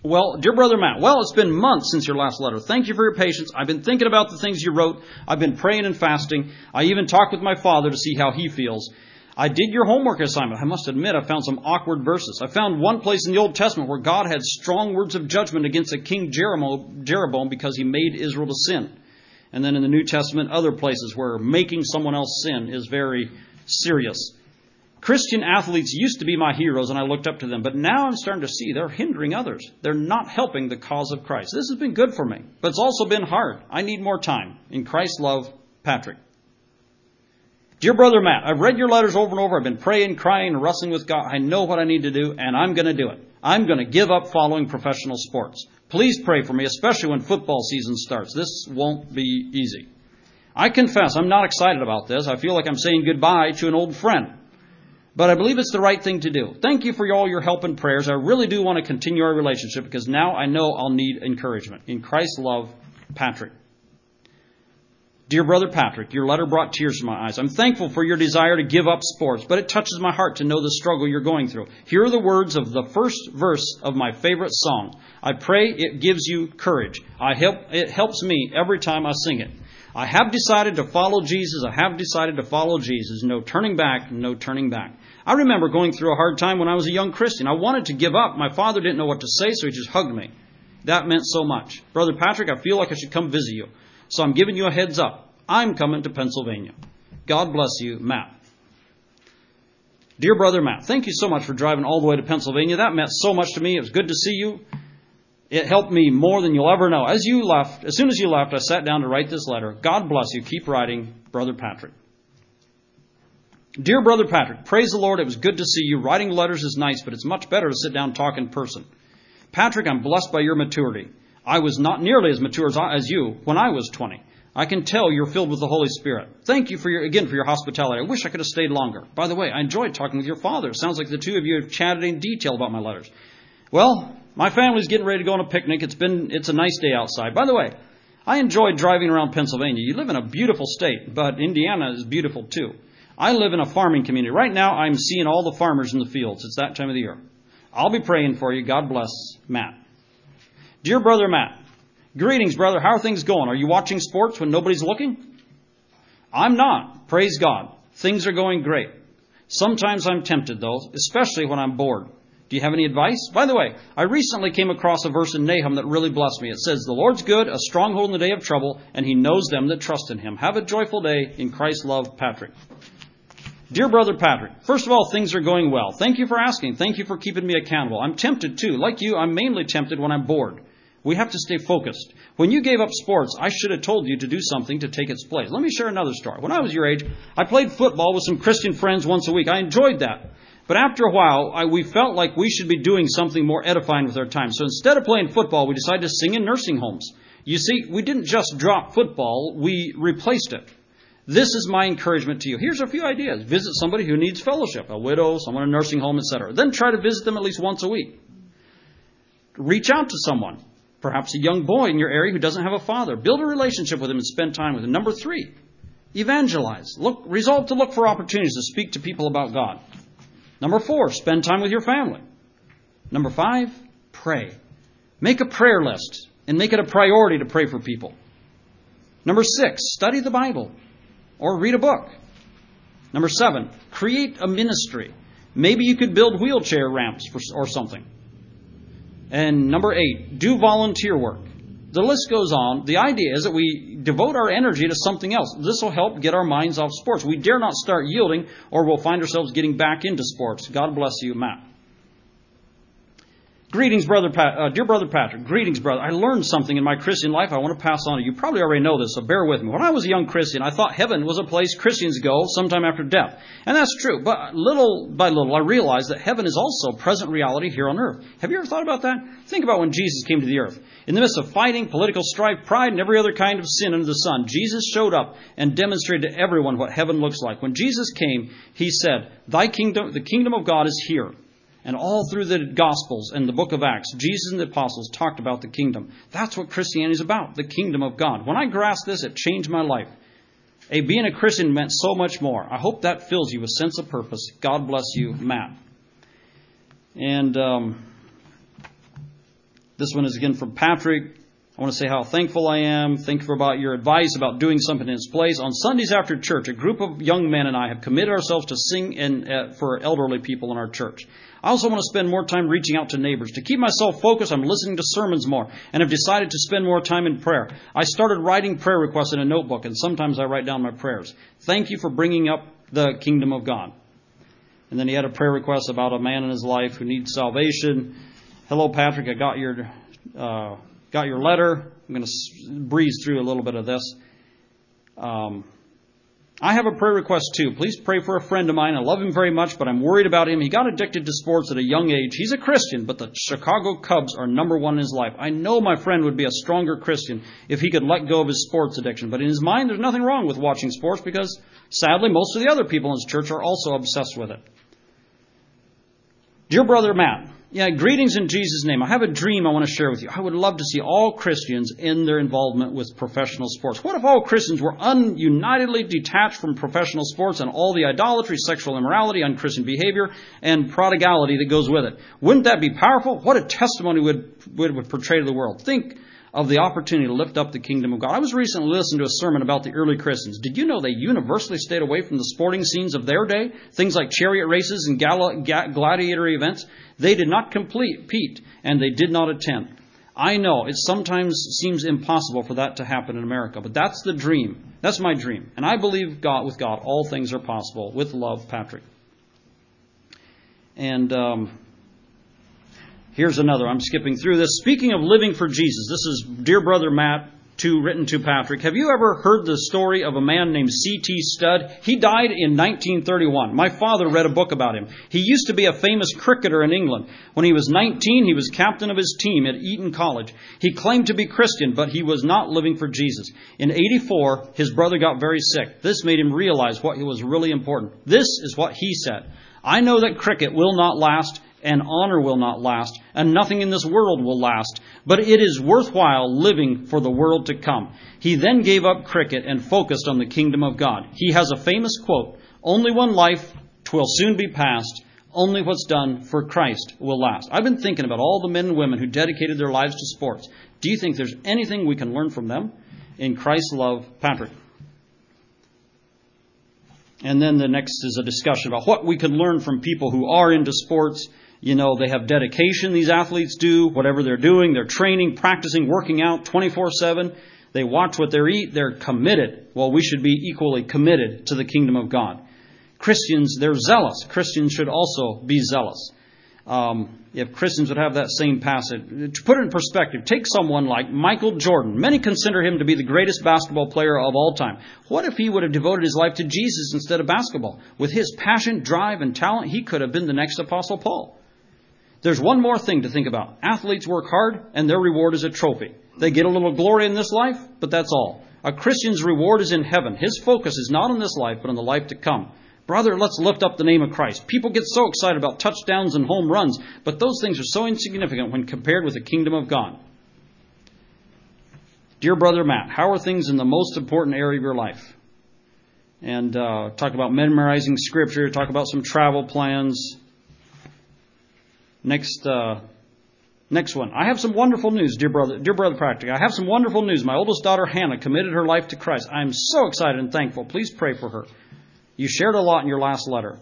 Well, dear brother Matt, well, it's been months since your last letter. Thank you for your patience. I've been thinking about the things you wrote. I've been praying and fasting. I even talked with my father to see how he feels. I did your homework assignment. I must admit, I found some awkward verses. I found one place in the Old Testament where God had strong words of judgment against a king Jeroboam because he made Israel to sin. And then in the New Testament, other places where making someone else sin is very serious. Christian athletes used to be my heroes and I looked up to them, but now I'm starting to see they're hindering others. They're not helping the cause of Christ. This has been good for me, but it's also been hard. I need more time. In Christ's love, Patrick. Dear Brother Matt, I've read your letters over and over. I've been praying, crying, and wrestling with God. I know what I need to do, and I'm going to do it. I'm going to give up following professional sports. Please pray for me, especially when football season starts. This won't be easy. I confess I'm not excited about this. I feel like I'm saying goodbye to an old friend. But I believe it's the right thing to do. Thank you for all your help and prayers. I really do want to continue our relationship because now I know I'll need encouragement. In Christ's love, Patrick. Dear Brother Patrick, your letter brought tears to my eyes. I'm thankful for your desire to give up sports, but it touches my heart to know the struggle you're going through. Here are the words of the first verse of my favorite song. I pray it gives you courage. I help, it helps me every time I sing it. I have decided to follow Jesus. I have decided to follow Jesus. No turning back, no turning back. I remember going through a hard time when I was a young Christian. I wanted to give up. My father didn't know what to say, so he just hugged me. That meant so much. Brother Patrick, I feel like I should come visit you. So I'm giving you a heads up. I'm coming to Pennsylvania. God bless you, Matt. Dear brother Matt, thank you so much for driving all the way to Pennsylvania. That meant so much to me. It was good to see you. It helped me more than you'll ever know. As you left, as soon as you left, I sat down to write this letter. God bless you. Keep writing, brother Patrick. Dear brother Patrick, praise the Lord. It was good to see you. Writing letters is nice, but it's much better to sit down and talk in person. Patrick, I'm blessed by your maturity. I was not nearly as mature as, I, as you when I was 20. I can tell you're filled with the Holy Spirit. Thank you for your, again for your hospitality. I wish I could have stayed longer. By the way, I enjoyed talking with your father. It sounds like the two of you have chatted in detail about my letters. Well, my family's getting ready to go on a picnic. It's been, it's a nice day outside. By the way, I enjoyed driving around Pennsylvania. You live in a beautiful state, but Indiana is beautiful too. I live in a farming community. Right now, I'm seeing all the farmers in the fields. It's that time of the year. I'll be praying for you. God bless Matt. Dear brother Matt, greetings, brother. How are things going? Are you watching sports when nobody's looking? I'm not. Praise God. Things are going great. Sometimes I'm tempted, though, especially when I'm bored. Do you have any advice? By the way, I recently came across a verse in Nahum that really blessed me. It says, The Lord's good, a stronghold in the day of trouble, and he knows them that trust in him. Have a joyful day in Christ's love, Patrick. Dear Brother Patrick, first of all, things are going well. Thank you for asking. Thank you for keeping me accountable. I'm tempted too. Like you, I'm mainly tempted when I'm bored. We have to stay focused. When you gave up sports, I should have told you to do something to take its place. Let me share another story. When I was your age, I played football with some Christian friends once a week. I enjoyed that. But after a while, I, we felt like we should be doing something more edifying with our time. So instead of playing football, we decided to sing in nursing homes. You see, we didn't just drop football, we replaced it. This is my encouragement to you. Here's a few ideas. Visit somebody who needs fellowship, a widow, someone in a nursing home, etc. Then try to visit them at least once a week. Reach out to someone, perhaps a young boy in your area who doesn't have a father. Build a relationship with him and spend time with him. Number three, evangelize. Look, resolve to look for opportunities to speak to people about God. Number four, spend time with your family. Number five, pray. Make a prayer list and make it a priority to pray for people. Number six, study the Bible or read a book. Number seven, create a ministry. Maybe you could build wheelchair ramps for, or something. And number eight, do volunteer work. The list goes on. The idea is that we devote our energy to something else. This will help get our minds off sports. We dare not start yielding, or we'll find ourselves getting back into sports. God bless you, Matt. Greetings, brother, Pat, uh, dear brother Patrick. Greetings, brother. I learned something in my Christian life I want to pass on to you. You probably already know this, so bear with me. When I was a young Christian, I thought heaven was a place Christians go sometime after death, and that's true. But little by little, I realized that heaven is also present reality here on earth. Have you ever thought about that? Think about when Jesus came to the earth. In the midst of fighting, political strife, pride, and every other kind of sin under the sun, Jesus showed up and demonstrated to everyone what heaven looks like. When Jesus came, he said, "Thy kingdom, the kingdom of God is here." And all through the Gospels and the book of Acts, Jesus and the apostles talked about the kingdom. That's what Christianity is about, the kingdom of God. When I grasped this, it changed my life. Being a Christian meant so much more. I hope that fills you with a sense of purpose. God bless you, Matt. And um, this one is again from Patrick. I want to say how thankful I am. Thank you about your advice about doing something in its place. On Sundays after church, a group of young men and I have committed ourselves to sing in, uh, for elderly people in our church. I also want to spend more time reaching out to neighbors. To keep myself focused, I'm listening to sermons more and have decided to spend more time in prayer. I started writing prayer requests in a notebook, and sometimes I write down my prayers. Thank you for bringing up the kingdom of God. And then he had a prayer request about a man in his life who needs salvation. Hello, Patrick. I got your uh, got your letter. I'm going to breeze through a little bit of this. Um, I have a prayer request too. Please pray for a friend of mine. I love him very much, but I'm worried about him. He got addicted to sports at a young age. He's a Christian, but the Chicago Cubs are number one in his life. I know my friend would be a stronger Christian if he could let go of his sports addiction, but in his mind, there's nothing wrong with watching sports because sadly, most of the other people in his church are also obsessed with it. Dear brother Matt, yeah, greetings in Jesus' name. I have a dream I want to share with you. I would love to see all Christians in their involvement with professional sports. What if all Christians were ununitedly detached from professional sports and all the idolatry, sexual immorality, unchristian behavior, and prodigality that goes with it? Wouldn't that be powerful? What a testimony would, would, would portray to the world. Think of the opportunity to lift up the kingdom of God. I was recently listening to a sermon about the early Christians. Did you know they universally stayed away from the sporting scenes of their day? Things like chariot races and gala gladiator events. They did not compete Pete, and they did not attend. I know it sometimes seems impossible for that to happen in America, but that's the dream. That's my dream. And I believe God, with God, all things are possible. With love, Patrick. And um, Here's another. I'm skipping through this. Speaking of living for Jesus, this is Dear Brother Matt, to, written to Patrick. Have you ever heard the story of a man named C.T. Studd? He died in 1931. My father read a book about him. He used to be a famous cricketer in England. When he was 19, he was captain of his team at Eton College. He claimed to be Christian, but he was not living for Jesus. In 84, his brother got very sick. This made him realize what was really important. This is what he said. I know that cricket will not last and honor will not last, and nothing in this world will last, but it is worthwhile living for the world to come. He then gave up cricket and focused on the kingdom of God. He has a famous quote, only one life, twill soon be past, only what's done for Christ will last. I've been thinking about all the men and women who dedicated their lives to sports. Do you think there's anything we can learn from them? In Christ's love, Patrick. And then the next is a discussion about what we can learn from people who are into sports you know, they have dedication, these athletes do, whatever they're doing. They're training, practicing, working out 24 7. They watch what they eat. They're committed. Well, we should be equally committed to the kingdom of God. Christians, they're zealous. Christians should also be zealous. Um, if Christians would have that same passage. To put it in perspective, take someone like Michael Jordan. Many consider him to be the greatest basketball player of all time. What if he would have devoted his life to Jesus instead of basketball? With his passion, drive, and talent, he could have been the next Apostle Paul. There's one more thing to think about. Athletes work hard, and their reward is a trophy. They get a little glory in this life, but that's all. A Christian's reward is in heaven. His focus is not on this life, but on the life to come. Brother, let's lift up the name of Christ. People get so excited about touchdowns and home runs, but those things are so insignificant when compared with the kingdom of God. Dear Brother Matt, how are things in the most important area of your life? And uh, talk about memorizing scripture, talk about some travel plans. Next, uh, Next one. I have some wonderful news, dear brother, dear brother Practic. I have some wonderful news. My oldest daughter Hannah committed her life to Christ. I am so excited and thankful. Please pray for her. You shared a lot in your last letter,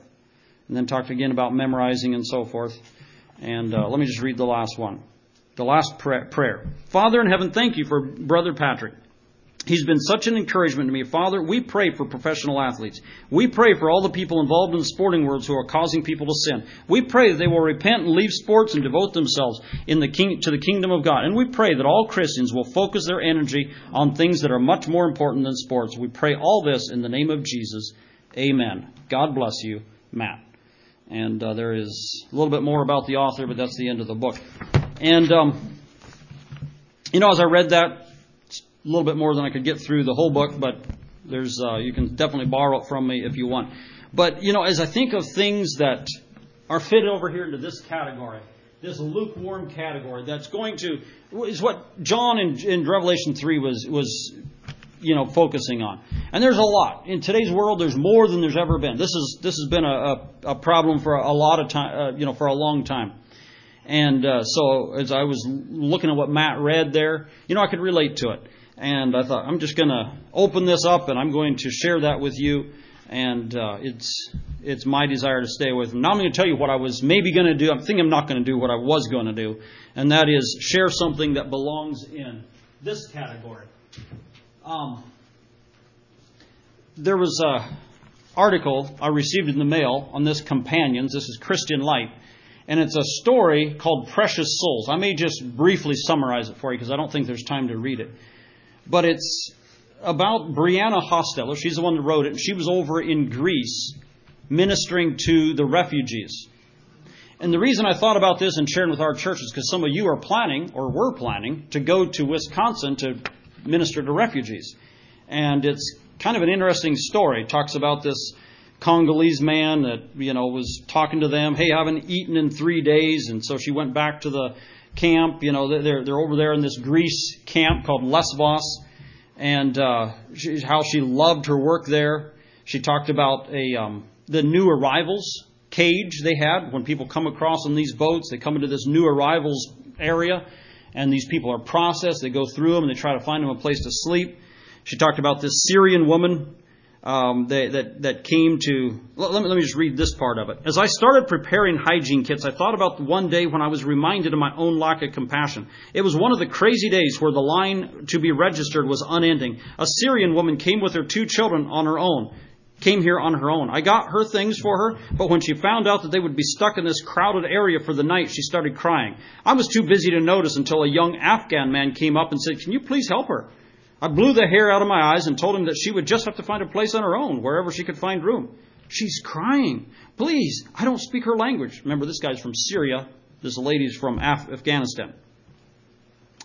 and then talked again about memorizing and so forth. And uh, let me just read the last one, the last prayer. Father in heaven, thank you for brother Patrick. He's been such an encouragement to me. Father, we pray for professional athletes. We pray for all the people involved in the sporting world who are causing people to sin. We pray that they will repent and leave sports and devote themselves the king, to the kingdom of God. And we pray that all Christians will focus their energy on things that are much more important than sports. We pray all this in the name of Jesus. Amen. God bless you, Matt. And uh, there is a little bit more about the author, but that's the end of the book. And, um, you know, as I read that, little bit more than I could get through the whole book, but there's uh, you can definitely borrow it from me if you want. But you know, as I think of things that are fit over here into this category, this lukewarm category, that's going to is what John in, in Revelation three was was you know focusing on. And there's a lot in today's world. There's more than there's ever been. This is this has been a, a, a problem for a lot of time, uh, you know, for a long time. And uh, so as I was looking at what Matt read there, you know, I could relate to it. And I thought, I'm just going to open this up and I'm going to share that with you. And uh, it's it's my desire to stay with. Now I'm going to tell you what I was maybe going to do. I'm thinking I'm not going to do what I was going to do, and that is share something that belongs in this category. Um, there was a article I received in the mail on this companions. This is Christian Light, and it's a story called Precious Souls. I may just briefly summarize it for you because I don't think there's time to read it but it's about Brianna Hostetler. She's the one that wrote it. She was over in Greece ministering to the refugees. And the reason I thought about this and sharing with our church is because some of you are planning or were planning to go to Wisconsin to minister to refugees. And it's kind of an interesting story. It talks about this Congolese man that, you know, was talking to them, hey, I haven't eaten in three days. And so she went back to the camp. You know, they're they're over there in this Greece camp called Lesbos, and uh, she, how she loved her work there. She talked about a um, the new arrivals cage they had when people come across on these boats. They come into this new arrivals area, and these people are processed. They go through them and they try to find them a place to sleep. She talked about this Syrian woman um, that, that, that came to. Let me, let me just read this part of it. As I started preparing hygiene kits, I thought about one day when I was reminded of my own lack of compassion. It was one of the crazy days where the line to be registered was unending. A Syrian woman came with her two children on her own. Came here on her own. I got her things for her, but when she found out that they would be stuck in this crowded area for the night, she started crying. I was too busy to notice until a young Afghan man came up and said, Can you please help her? I blew the hair out of my eyes and told him that she would just have to find a place on her own, wherever she could find room. She's crying. Please, I don't speak her language. Remember, this guy's from Syria. This lady's from Af- Afghanistan.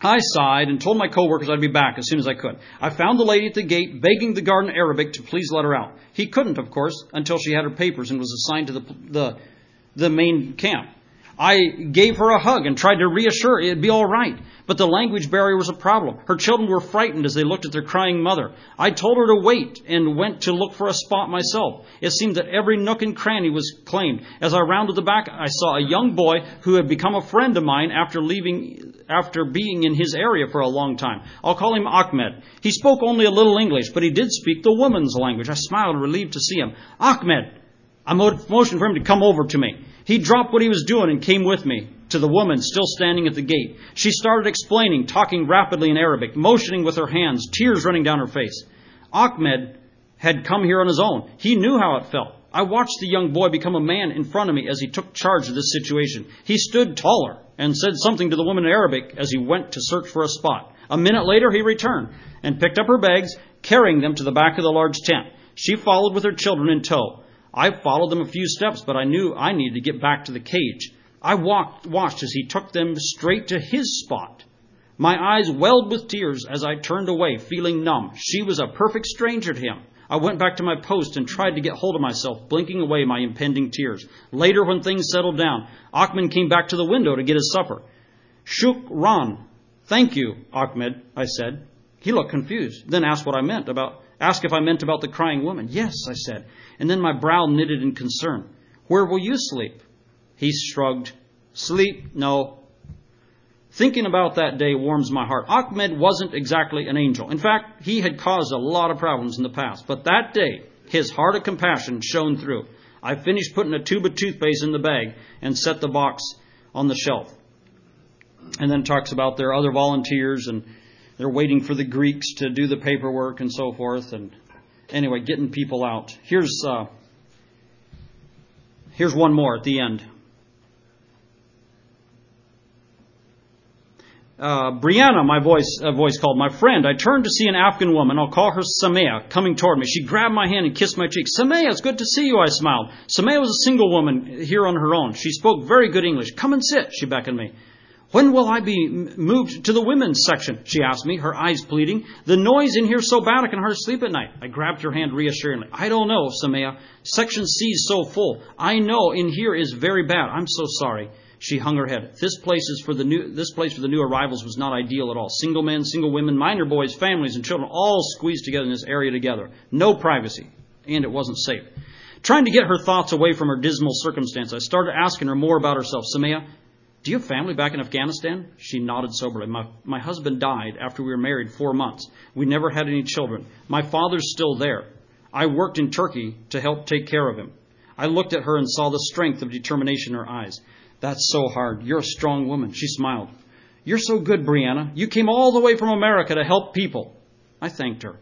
I sighed and told my coworkers I'd be back as soon as I could. I found the lady at the gate begging the guard in Arabic to please let her out. He couldn't, of course, until she had her papers and was assigned to the, the, the main camp. I gave her a hug and tried to reassure her it'd be all right. But the language barrier was a problem. Her children were frightened as they looked at their crying mother. I told her to wait and went to look for a spot myself. It seemed that every nook and cranny was claimed. As I rounded the back, I saw a young boy who had become a friend of mine after leaving, after being in his area for a long time. I'll call him Ahmed. He spoke only a little English, but he did speak the woman's language. I smiled, relieved to see him. Ahmed! I motioned for him to come over to me. He dropped what he was doing and came with me to the woman still standing at the gate. She started explaining, talking rapidly in Arabic, motioning with her hands, tears running down her face. Ahmed had come here on his own. He knew how it felt. I watched the young boy become a man in front of me as he took charge of this situation. He stood taller and said something to the woman in Arabic as he went to search for a spot. A minute later, he returned and picked up her bags, carrying them to the back of the large tent. She followed with her children in tow. I followed them a few steps, but I knew I needed to get back to the cage. I walked, watched as he took them straight to his spot. My eyes welled with tears as I turned away, feeling numb. She was a perfect stranger to him. I went back to my post and tried to get hold of myself, blinking away my impending tears. Later, when things settled down, Ahmed came back to the window to get his supper. Shukran. Thank you, Ahmed, I said. He looked confused, then asked what I meant about asked if I meant about the crying woman. Yes, I said, and then my brow knitted in concern. Where will you sleep? He shrugged. Sleep? No. Thinking about that day warms my heart. Ahmed wasn't exactly an angel. In fact, he had caused a lot of problems in the past. But that day, his heart of compassion shone through. I finished putting a tube of toothpaste in the bag and set the box on the shelf. And then talks about their other volunteers and they're waiting for the Greeks to do the paperwork and so forth. And anyway, getting people out. Here's uh, here's one more at the end. Uh, Brianna, my voice, uh, voice called, my friend. I turned to see an Afghan woman. I'll call her Samaya, coming toward me. She grabbed my hand and kissed my cheek. Samaya, it's good to see you, I smiled. Samaya was a single woman here on her own. She spoke very good English. Come and sit, she beckoned me. When will I be moved to the women's section? She asked me, her eyes pleading. The noise in here so bad I can hardly sleep at night. I grabbed her hand reassuringly. I don't know, Samaya. Section C is so full. I know in here is very bad. I'm so sorry. She hung her head. This place is for the new this place for the new arrivals was not ideal at all. Single men, single women, minor boys, families, and children all squeezed together in this area together. No privacy. And it wasn't safe. Trying to get her thoughts away from her dismal circumstance, I started asking her more about herself. Samaya, do you have family back in Afghanistan? She nodded soberly. My, my husband died after we were married four months. We never had any children. My father's still there. I worked in Turkey to help take care of him. I looked at her and saw the strength of determination in her eyes. That's so hard. You're a strong woman. She smiled. You're so good, Brianna. You came all the way from America to help people. I thanked her.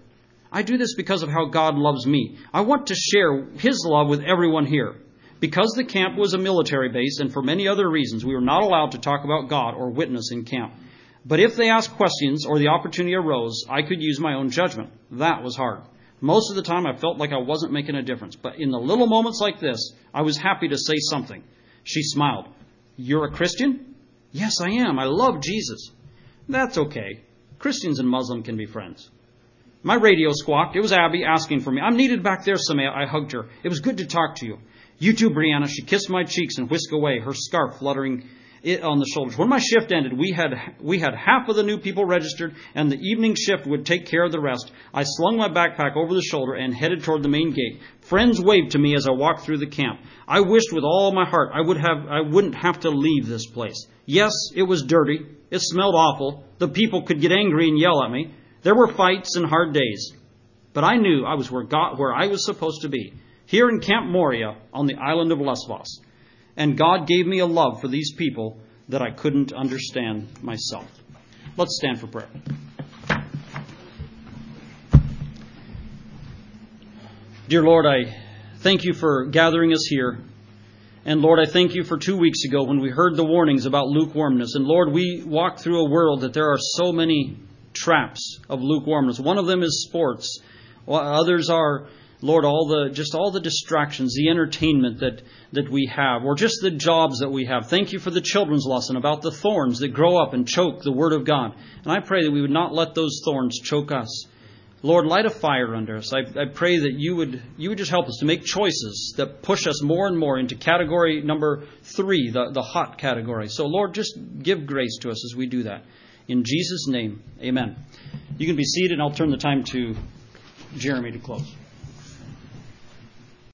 I do this because of how God loves me. I want to share His love with everyone here. Because the camp was a military base and for many other reasons, we were not allowed to talk about God or witness in camp. But if they asked questions or the opportunity arose, I could use my own judgment. That was hard. Most of the time, I felt like I wasn't making a difference. But in the little moments like this, I was happy to say something. She smiled. You're a Christian? Yes, I am. I love Jesus. That's okay. Christians and Muslim can be friends. My radio squawked. It was Abby asking for me. I'm needed back there, Samaya. I hugged her. It was good to talk to you. You too, Brianna. She kissed my cheeks and whisked away, her scarf fluttering it on the shoulders. When my shift ended, we had we had half of the new people registered, and the evening shift would take care of the rest. I slung my backpack over the shoulder and headed toward the main gate. Friends waved to me as I walked through the camp. I wished with all my heart I would have I wouldn't have to leave this place. Yes, it was dirty. It smelled awful. The people could get angry and yell at me. There were fights and hard days. But I knew I was where God where I was supposed to be here in Camp Moria on the island of Lesbos. And God gave me a love for these people that I couldn't understand myself. Let's stand for prayer. Dear Lord, I thank you for gathering us here. And Lord, I thank you for two weeks ago when we heard the warnings about lukewarmness. And Lord, we walk through a world that there are so many traps of lukewarmness. One of them is sports. Others are Lord, all the just all the distractions, the entertainment that that we have, or just the jobs that we have. Thank you for the children's lesson about the thorns that grow up and choke the word of God. And I pray that we would not let those thorns choke us. Lord, light a fire under us. I, I pray that you would you would just help us to make choices that push us more and more into category number three, the, the hot category. So Lord, just give grace to us as we do that. In Jesus' name, amen. You can be seated, and I'll turn the time to Jeremy to close.